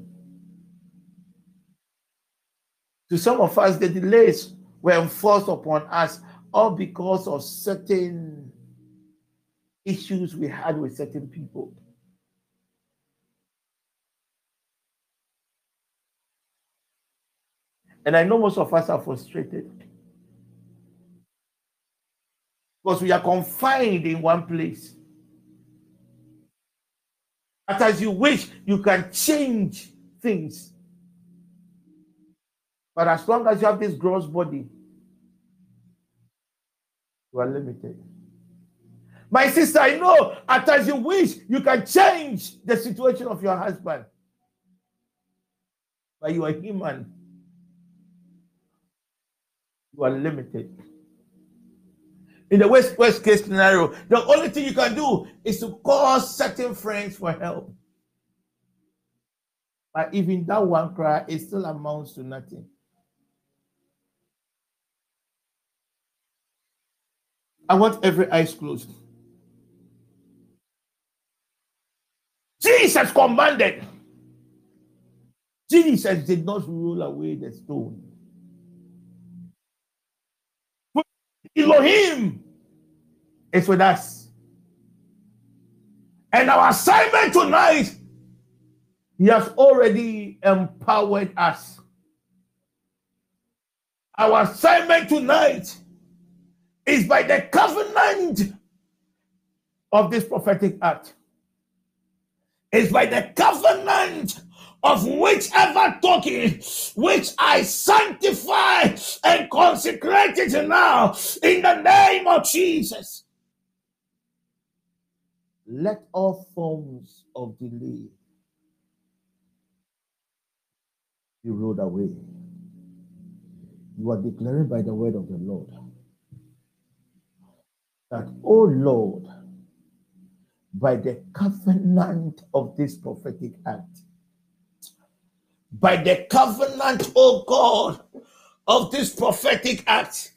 To some of us, the delays were enforced upon us all because of certain issues we had with certain people. And I know most of us are frustrated because we are confined in one place. But as you wish, you can change things. But as long as you have this gross body, you are limited. My sister, I know at as you wish, you can change the situation of your husband. But you are human. You are limited. In the worst, worst case scenario, the only thing you can do is to call certain friends for help. But even that one cry, it still amounts to nothing. I want every eyes closed. Jesus commanded. Jesus did not roll away the stone. Elohim is with us. And our assignment tonight, He has already empowered us. Our assignment tonight is by the covenant of this prophetic act. Is by the covenant of whichever token which I sanctify and consecrate it now in the name of Jesus. Let all forms of delay be rolled away. You are declaring by the word of the Lord that, oh Lord, by the covenant of this prophetic act, by the covenant, oh God, of this prophetic act,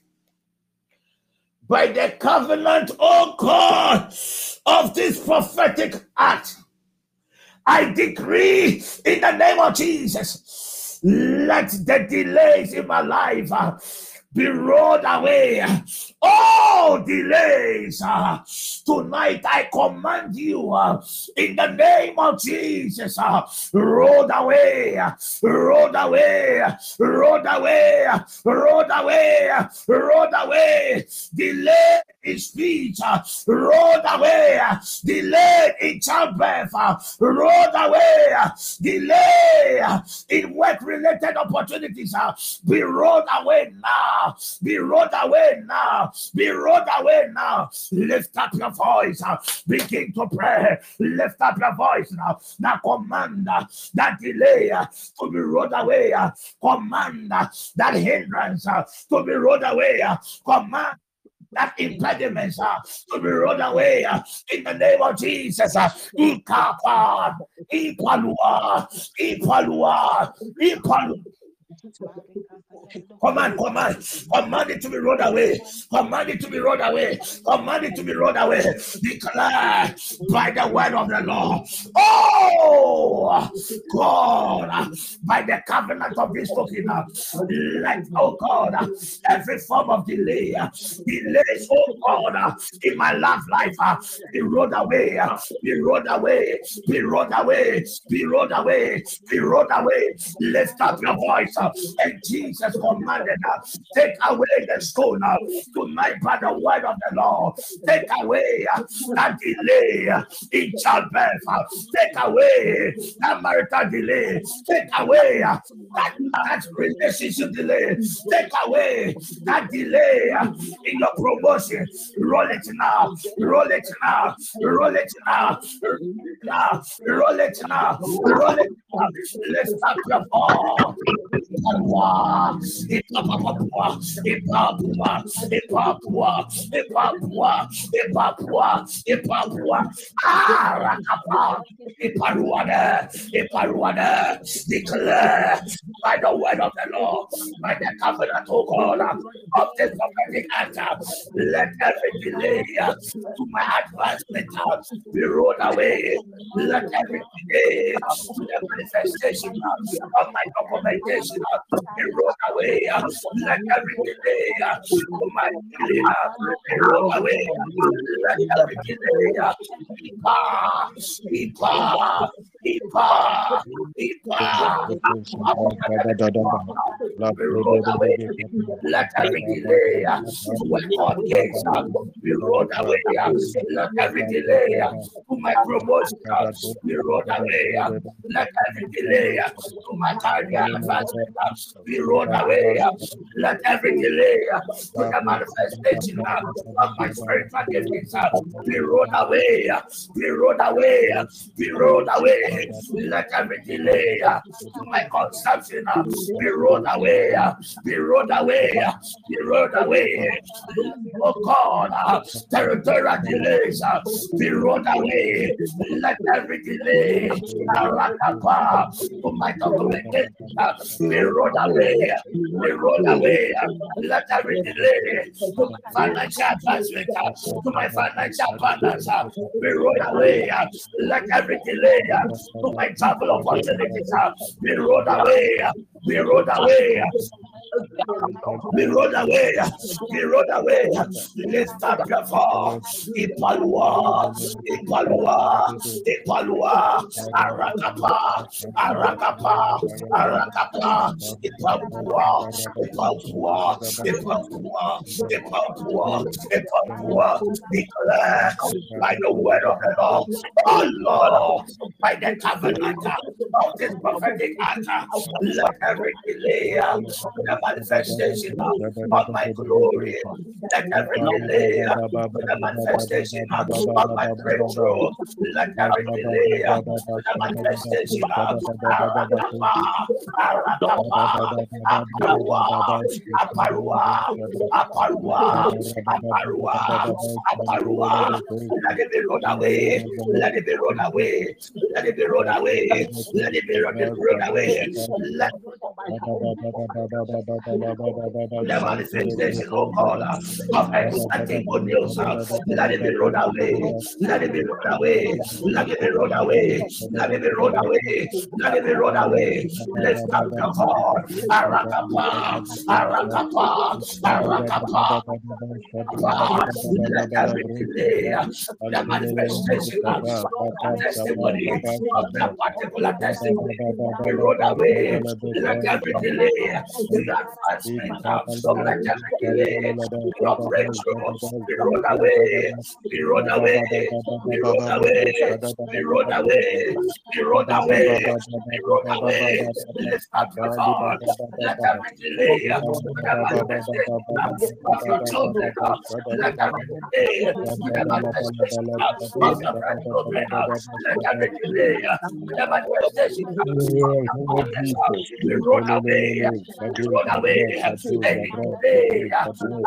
by the covenant, oh God, of this prophetic act, I decree in the name of Jesus, let the delays in my life be rolled away. All delays uh, tonight, I command you uh, in the name of Jesus, uh, rolled away, rolled away, rolled away, rolled away, rolled away. Delay in speech, uh, rolled away, delay in childbirth, uh, rolled away, delay in work-related opportunities, uh, be rolled away now, be rolled away now, be rolled away now. Lift up your voice, begin to pray. Lift up your voice now. Now command that delay to be rolled away. Command that hindrance to be rolled away. Command that impediments uh, to be rolled away uh, in the name of Jesus. Ikapa. Command, command, command it to be rolled away. Command it to be rolled away. Command it to be rolled away. Declare by the word of the Lord. Oh, God, by the covenant of this token, let, oh God, every form of delay, delays, oh God, in my love life, be rolled away, be rolled away, be rolled away, be rolled away, be rolled away. Lift up your voice. Uh, and Jesus commanded us, take away the stone uh, tonight by the word of the Lord. Take away uh, that delay uh, in childbirth. uh, Take away that marital delay. Take away uh, that, that relationship delay. Take away that delay uh, in your promotion. Roll it now. Roll it now. Roll it now. Roll it now. Roll it now. Lift up your voice. Ipapua, Ipapua, Ipapua, Ipapua, Ipapua, Ipapua, Ipapua, Arakapa, Iparuada, Iparuada, declare by the word of the Lord, by the covenant, O God, of this prophetic answer, let every delay to my advancement be rolled away. Let every delay to the manifestation of my documentation be rolled away. Let every delay to my healing be rolled away. Let every delay Ipa, Ipa, Ipa, Ipa. Let every delay to my court case be rolled away. Let every delay to my promotion be rolled away. Let every delay to my career advancement be away. Let every delay to the manifestation of my spiritual giftings be rolled away. Be rolled away. Be rolled away. Let every delay to my consumption be rolled away. Be rolled away. Be rolled away. Oh God, territorial delays be rolled away. Let every delay to my documentation be rolled away. Be rolled away. Let every delay to my financial advancement, to my financial partners be rolled away. Let every delay to my travel opportunities be rolled away. Be rolled away. Be rolled away. Be rolled away. Lift up your voice. Ipalua. Ipalua. Ipalua. Arakapa. Arakapa. Arakapa. Ipalua. Ipalua. Ipalua. Ipalua. Ipalua. Declare by the word of the Lord. Oh Lord, by the covenant of this prophetic answer, let every delay manifestation of my glory. Let every delay the manifestation of my breakthrough. Let every delay the manifestation of Arakapa, Arakapa, Aparua, Aparua, Aparua, Aparua, Aparua. Let it be rolled away. Let it be rolled away. Let it be rolled away. Let it be rolled away. The manifestation, oh God, of exciting good news. Let it be rolled away. Let it be rolled away. Let. Let it be rolled away. Let. Let's start the call. Arakapa. Let every delay, the the testimony of that particular testimony be rolled breakthrough be rolled away. Rolled away. Rolled away. Rolled away. Rolled away. Rolled away. The manifestation of your be rolled away. Be rolled away. Any delay,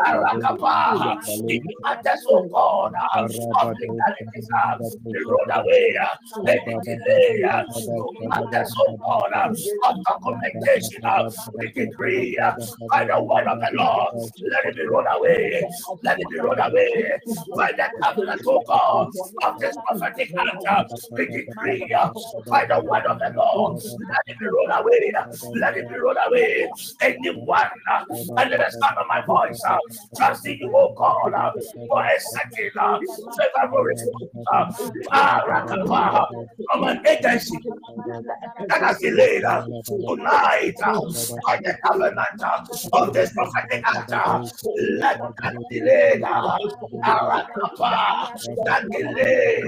Arakapa, in the matters of God, of legalities, be rolled away. Any delay, matters of God, of documentation, we decree by the word of the Lord, let it be rolled away. Let it be rolled away by the covenant of God of this prophetic answer. We decree by the word of the Lord, let it be rolled away. Let it be rolled away. Anyone uh, under the sound of my voice, uh, trusting you, oh God, uh, for a second, uh, favorable response, uh, uh, rakapa, from an agency that has delayed tonight by the covenant of this prophetic uh, Let that delay, that delay,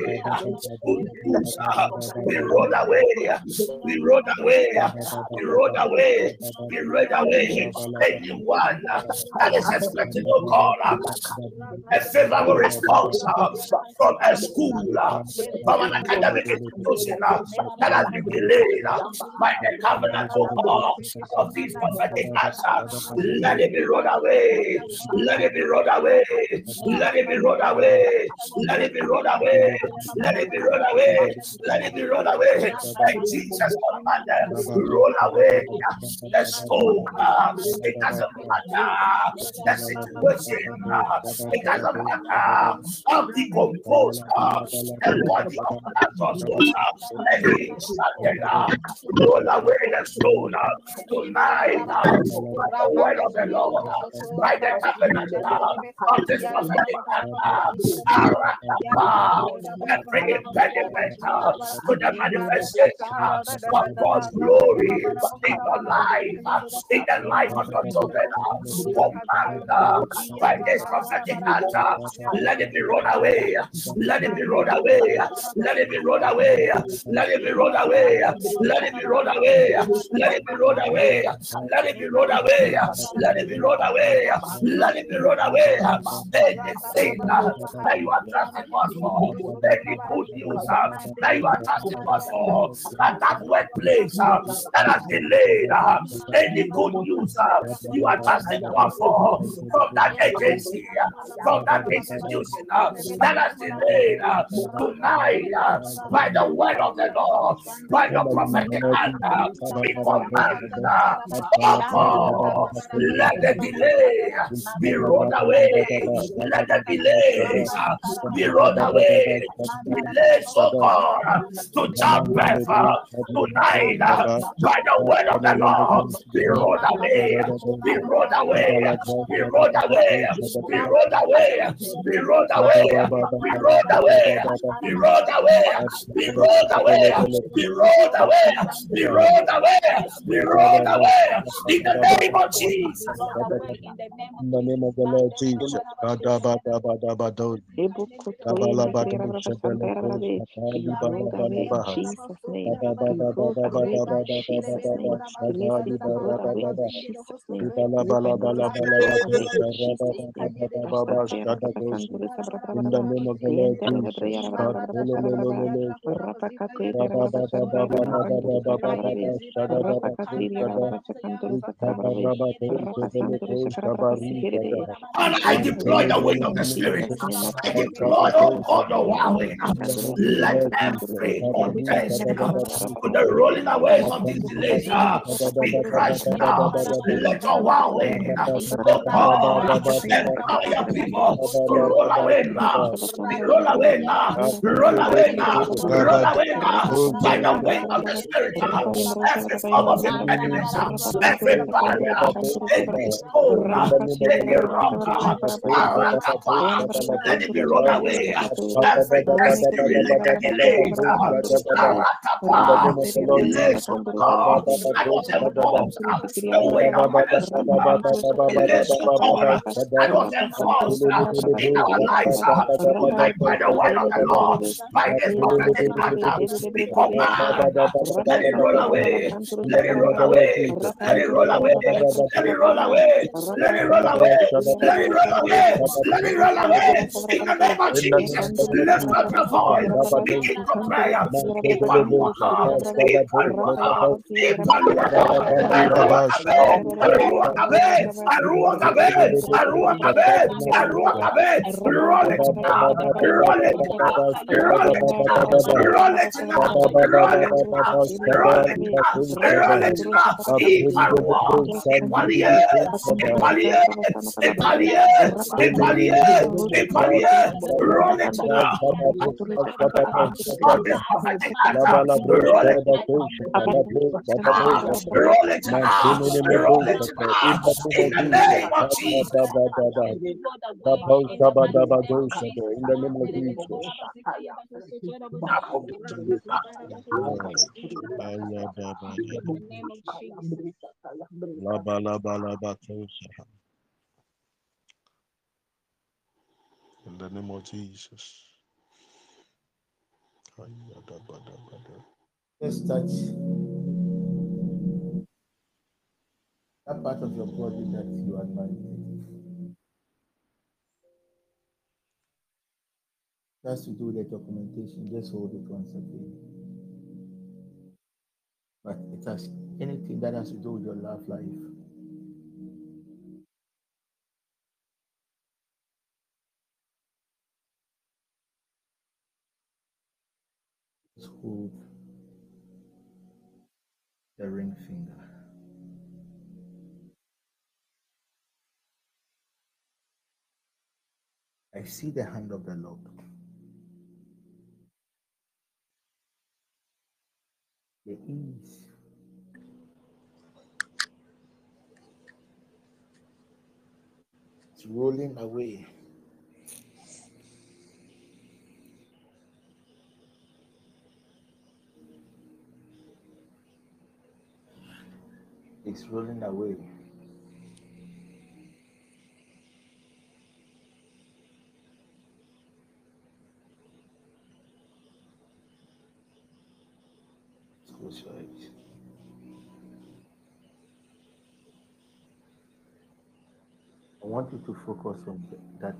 we rode away, we roll away, we rode away, we roll away. Anyone uh, that is expecting, oh God, a favorable response uh, from a school, uh, from an academic institution that has been delayed by the covenant of God of these prophetic uh, Let it be rolled away. Let it be rolled away. Let it be rolled away. Let it be rolled away. Let it be rolled away. Let it be rolled away. And Jesus commanded, roll away the stone. It doesn't matter the situation. It doesn't matter of the composed uh, the body of Lazarus. uh, And he started uh, roll away the stone tonight. By the word of the Lord, by the covenant of this prophetic uh, Arakapa, every impediment to the manifestation of God's glory in the life, in the uh, Command uh, by this prophetic act, uh, let it be rolled away. Let it be rolled away. Let it be rolled away. Let it be rolled away. Let it be rolled away. Let it be rolled away. Let it be rolled away. Let it be rolled away. Let it be rolled away. Uh, that you are trusting God for, any good news uh, that you are trusting God for, at that workplace uh, that has delayed, uh, any good news uh, you are trusting God for from that agency, from that institution uh, that has delayed uh, tonight uh, by the word of the Lord, by the prophetic hand, we command, oh let the delay be rolled away, let the delays uh, be rolled away, delays, oh God, to childbirth tonight by the word of the Lord, be rolled away, be rolled away, be rolled away, be rolled away, be rolled away, be rolled away, be rolled away, be rolled away, be rolled away, be rolled away, be rolled away, in the name of Jesus. In the name of the Lord Jesus. Jesus' name. And I deploy the wing of the Spirit. I deploy, all God, the wowing. Let every contention, the rolling away of these delays be Christ now. Let your whirlwind, oh God, empower your people. To roll away now. Roll away now. Roll away now. Roll away now. By the wind of the Spirit. Every form of impediment, every barrier, any stone, any rock, let it be rolled away. Every destiny related delays, arakapa, delays, oh God, I was enforced, away our let it roll away let it roll away let it roll away let it roll away let it roll away let it roll away let it roll away in the name of Jesus lift roll away. Let begin roll away. Let one roll away. Let one roll away. Let one roll away. Aruakabe, Aruakabe, Aruakabe, Aruakabe, roll it now, roll it now, roll it now, roll it now, roll it now, roll it now, roll it now. Roll it now. Roll it now, roll it now, roll knowledge now. In the name of Jesus. In the name of Jesus. In the name of Jesus. Ayadabadabada. Just touch part of your body that you anointed. That's to do the documentation. Just hold it one second. But it has anything that has to do with your love life. Just hold the ring finger. I see the hand of the Lord. The ease. It's rolling away. It's rolling away. Close your eyes. I want you to focus on that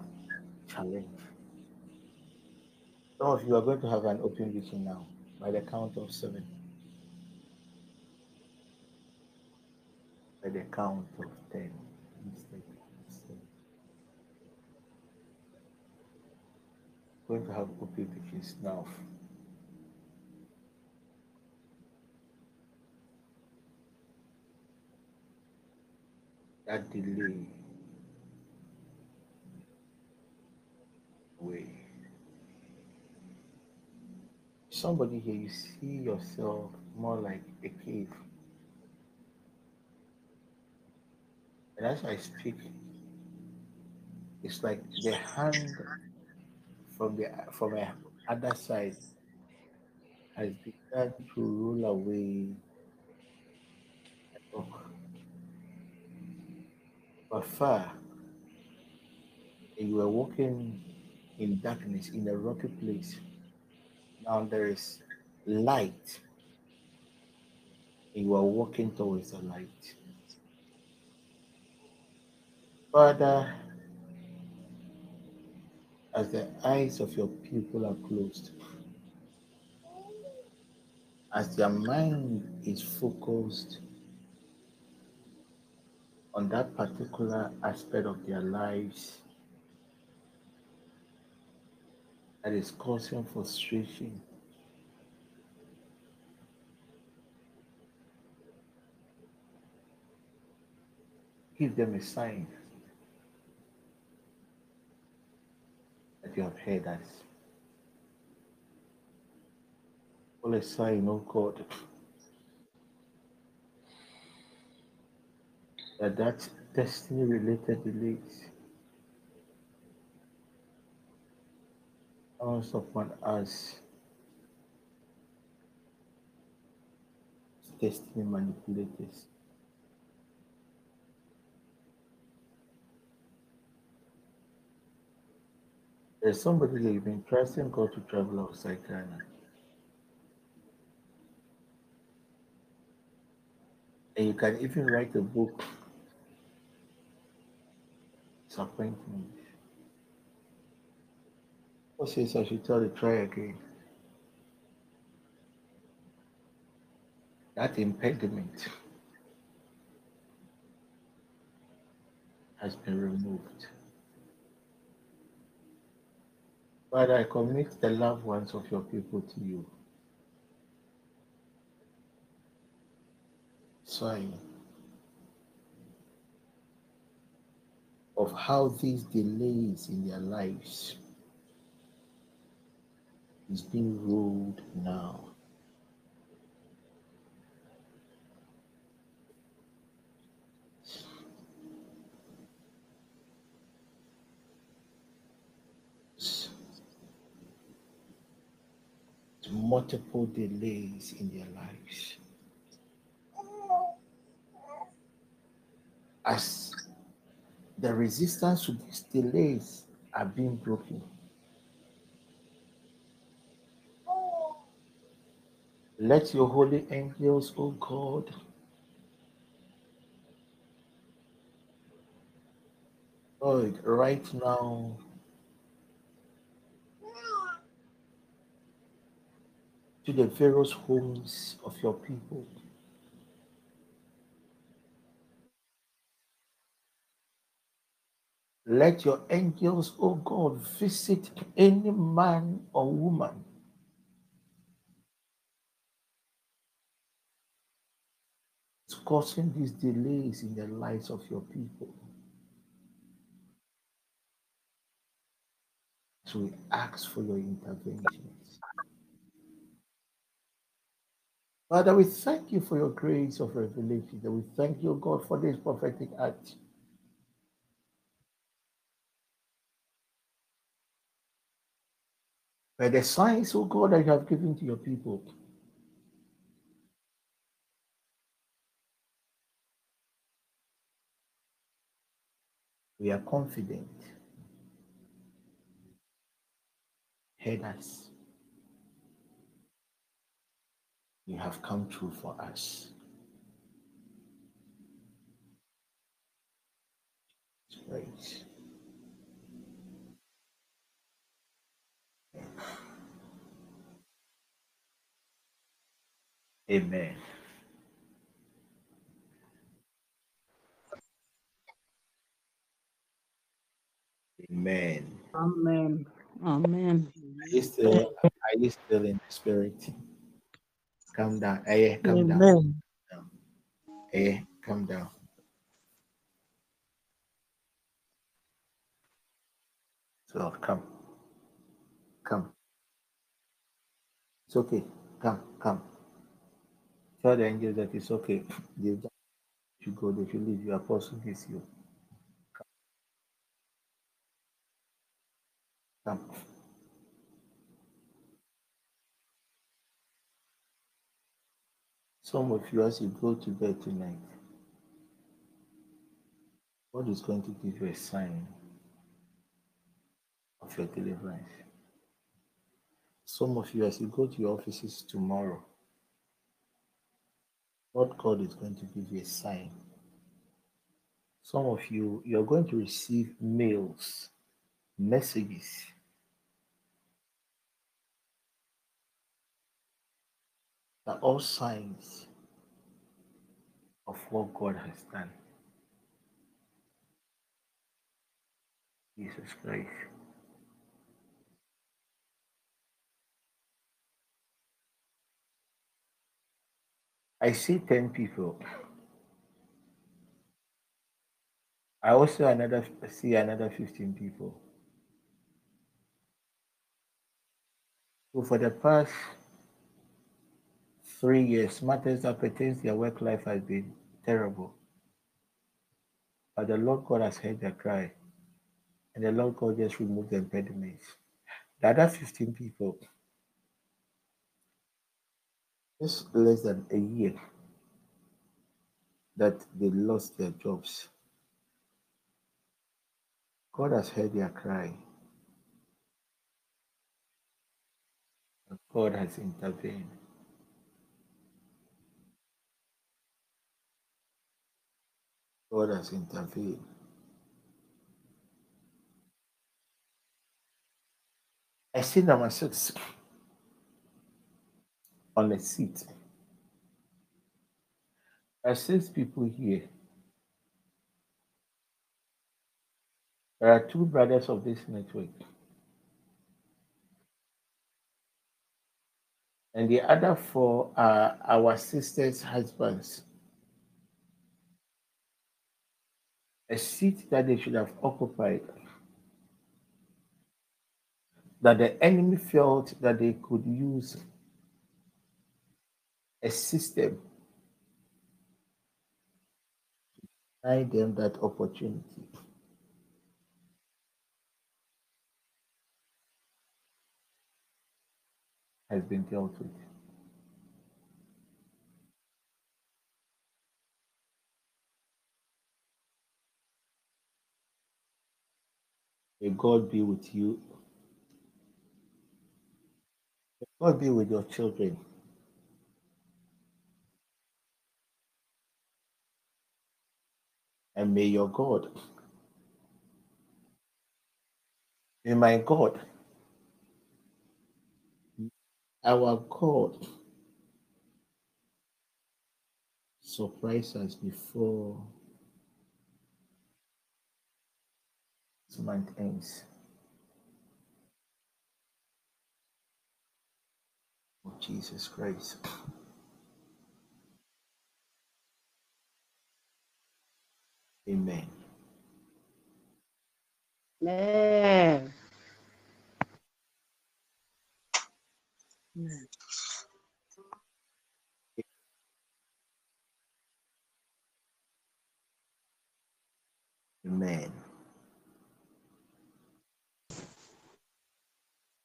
challenge. Some of you are going to have an open vision now by the count of seven. By the count of ten. Instead. Going to have open visions now. That delay away. Somebody here, you see yourself more like a cave. And as I speak, it's like the hand from the from the other side has begun to roll away. But far, you were walking in darkness in a rocky place. Now there is light, you are walking towards the light. Father, as the eyes of your people are closed, as their mind is focused on that particular aspect of their lives that is causing frustration. Give them a sign that you have heard us. All a sign, oh God, that that destiny related delays comes upon us destiny manipulators. There's somebody that you've been trusting God to travel outside Ghana. And you can even write a book. Disappointment. What says I should tell you try again? That impediment has been removed. Father, I commit the loved ones of your people to you. Sign of how these delays in their lives is being ruled now. multiple delays in their lives. As the resistance to these delays are being broken, let your holy angels, O God, Lord, right now, to the various homes of your people. Let your angels, O God, visit any man or woman causing these delays in the lives of your people. So we ask for your interventions. Father, we thank you for your grace of revelation. That we thank you, God, for this prophetic act. By the signs, oh God, that you have given to your people. We are confident. Head us. You have come true for us. Praise. Amen. Amen. Amen. Amen. Are you still, are you still in the spirit? Come down. Eh, eh, hey, come down. Amen. Eh, hey, come down. So come. Come. It's okay. Come, come. Tell the angels that it's okay. They should go, they should leave you. Apostle is you. Some of you, as you go to bed tonight, God is going to give you a sign of your deliverance. Some of you, as you go to your offices tomorrow, what God is going to give you a sign. Some of you, you're going to receive mails, messages. Are all signs of what God has done. Jesus Christ. I see 10 people. I also another see another 15 people. So for the past three years, matters that to their work life has been terrible. But the Lord God has heard their cry. And the Lord God just removed the impediments. The other 15 people, just less than a year that they lost their jobs. God has heard their cry. God has intervened. God has intervened. I see number six on the seat. There are six people here. There are two brothers of this network. And the other four are our sisters' husbands. A seat that they should have occupied. That the enemy felt that they could use a system to deny them that opportunity. has been dealt with. May God be with you. May God be with your children. And may your God, may my God, our God, surprise us before this month ends. Oh, Jesus Christ. Amen. Amen. Amen.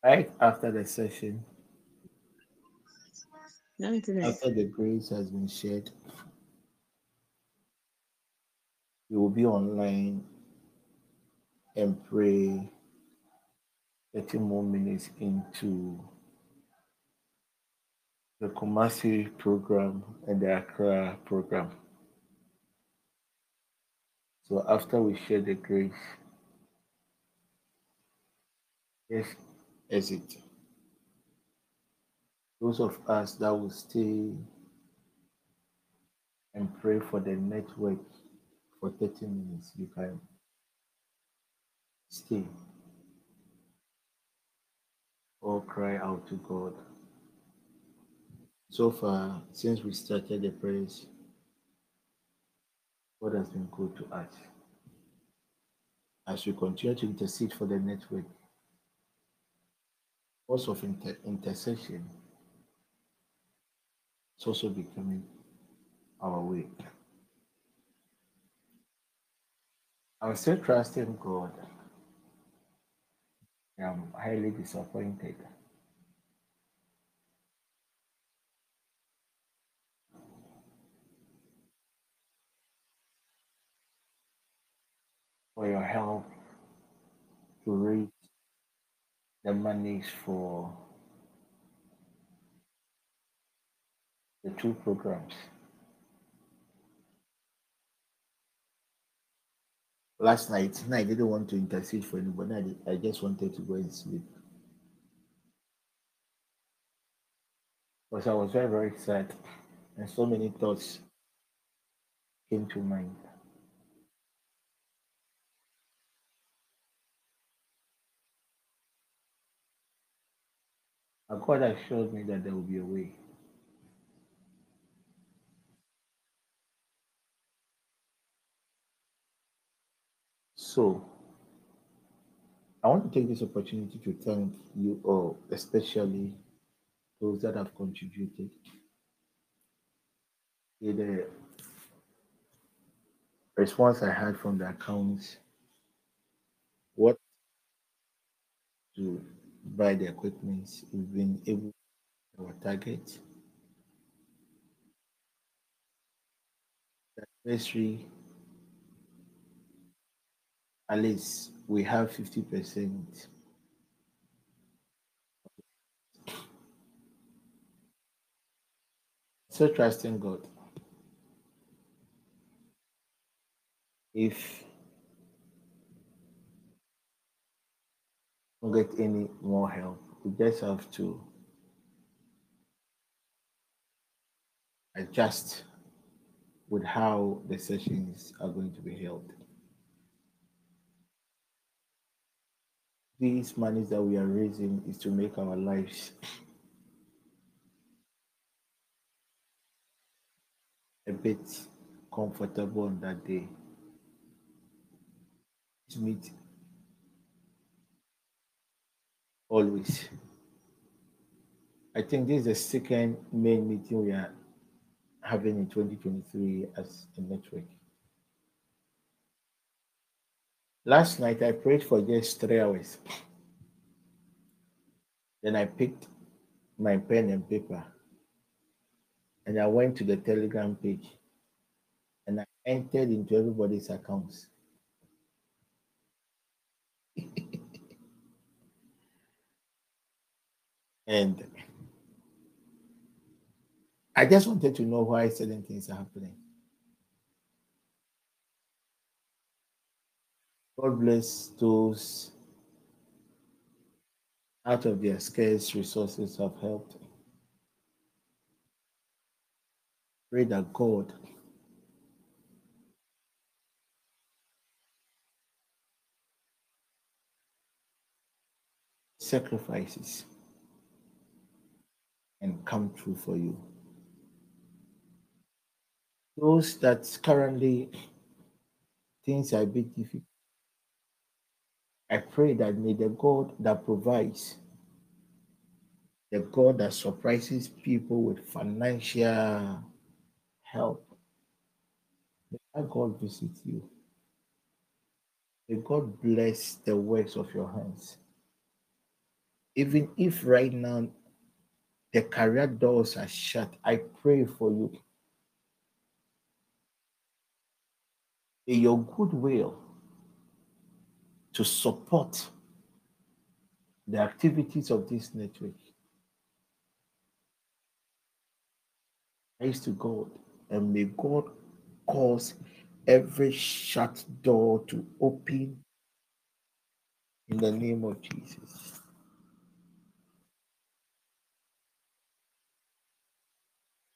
Right after the session, after the grace has been shared, we will be online and pray. 30 more minutes into the Kumasi program and the Accra program. So after we share the grace, yes, exit. Those of us that will stay and pray for the network for 30 minutes, you can stay or cry out to God. So far, since we started the prayers, God has been good to us. As we continue to intercede for the network, also of inter- intercession it's also becoming our way. I'm still trusting God. I'm highly disappointed. For your help to raise the monies for the two programs. Last night, I didn't want to intercede for anybody. I, I just wanted to go and sleep. Because I was very, very sad. And so many thoughts came to mind. And God assured me that there will be a way. So, I want to take this opportunity to thank you all, especially those that have contributed. The response I had from the accounts, what to buy the equipment, we've been able to our target. The at least we have 50%. So trusting God. If we don't get any more help, we just have to adjust with how the sessions are going to be held. These monies that we are raising is to make our lives a bit comfortable on that day. To meet always. I think this is the second main meeting we are having in 2023 as a network. Last night I prayed for just three hours. Then I picked my pen and paper and I went to the Telegram page and I entered into everybody's accounts. And I just wanted to know why certain things are happening. God bless those out of their scarce resources have helped. Pray that God sacrifices and come true for you. Those that currently things are a bit difficult. I pray that may the God that provides, the God that surprises people with financial help, may that God visit you. May God bless the works of your hands. Even if right now the career doors are shut, I pray for you. In your goodwill to support the activities of this network. Praise to God, and may God cause every shut door to open in the name of Jesus.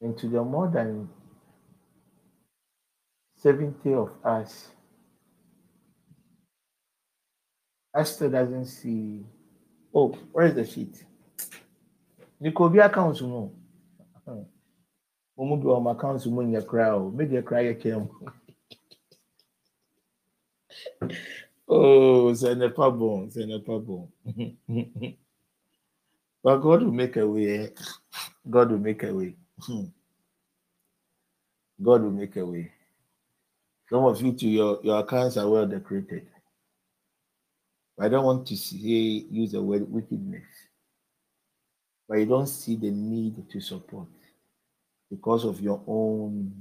And to the more than 70 of us Esther doesn't see. Oh, where is the sheet? Nikobi accounts no. Omu bi ọmọ accounts mu koraa o, media koraa yɛ kɛn mu. Oh, c'est n'est pas bon, ce n'est. But God will make a way. eh? God will make a way. Hmm. God will make a way. Some of you to your, your accounts are well decorated. I don't want to say use the word wickedness, but you don't see the need to support because of your own.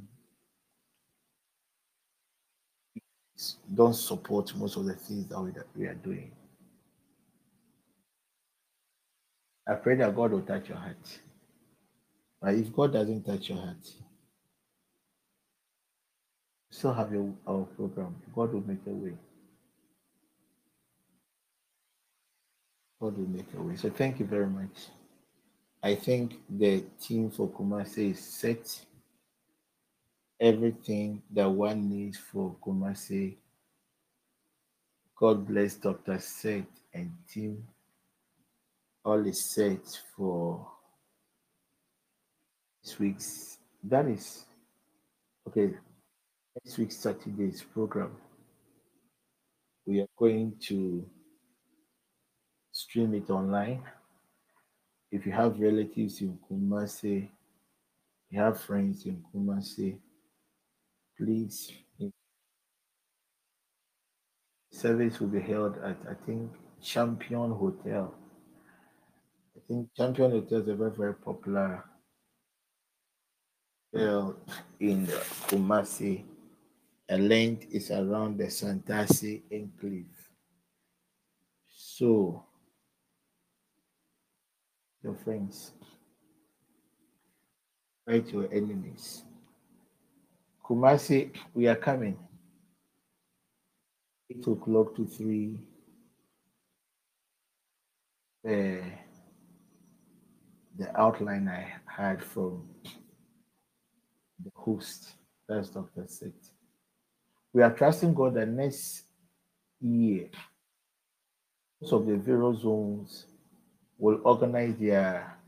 Don't support most of the things that we, that we are doing. I pray that God will touch your heart. But if God doesn't touch your heart, still have your, our program. God will make a way. God will make a way. So thank you very much. I think the team for Kumasi is set. Everything that one needs for Kumasi. God bless Dr. Seth and team. All is set for this week's. That is okay. Next week's Saturday's program. We are going to stream it online. If you have relatives in Kumasi, you have friends in Kumasi, please. Service will be held at I think Champion Hotel. I think Champion Hotel is a very very popular hotel in the Kumasi. A length is around the Santasi enclave. So your friends. Fight your enemies. Kumasi, we are coming. Eight o'clock to three. The the outline I had from the host, that's Dr. Seth. We are trusting God that next year, most of the various zones will organize their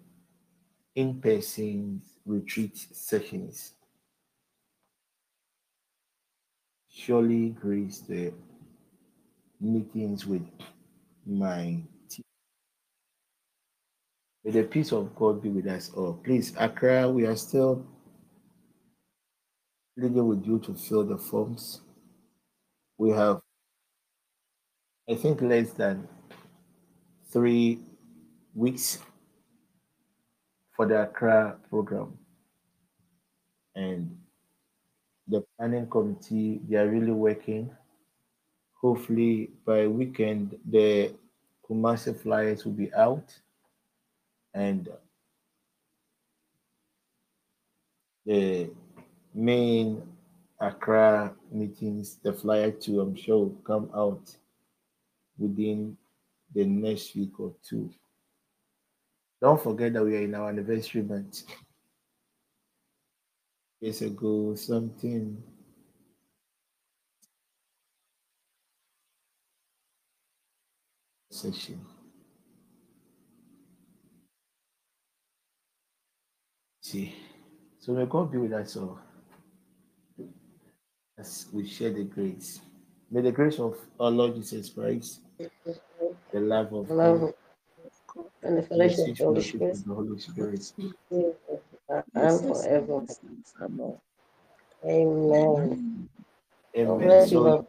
in-person retreat sessions. Surely grace the meetings with my team. May the peace of God be with us all. Please, Accra, we are still leaving with you to fill the forms. We have, I think, less than three weeks for the Accra program. And the planning committee, they are really working. Hopefully by weekend, the Kumasi flyers will be out. And the main Accra meetings, the flyer too, I'm sure will come out within the next week or two. Don't forget that we are in our anniversary month. Years ago, something session. See, so may God be with us all as we share the grace. May the grace of our Lord Jesus Christ, the love of Love God, and the the fellowship of the Holy Spirit. of the Holy Spirit And forever. Amen. God Amen. bless you, So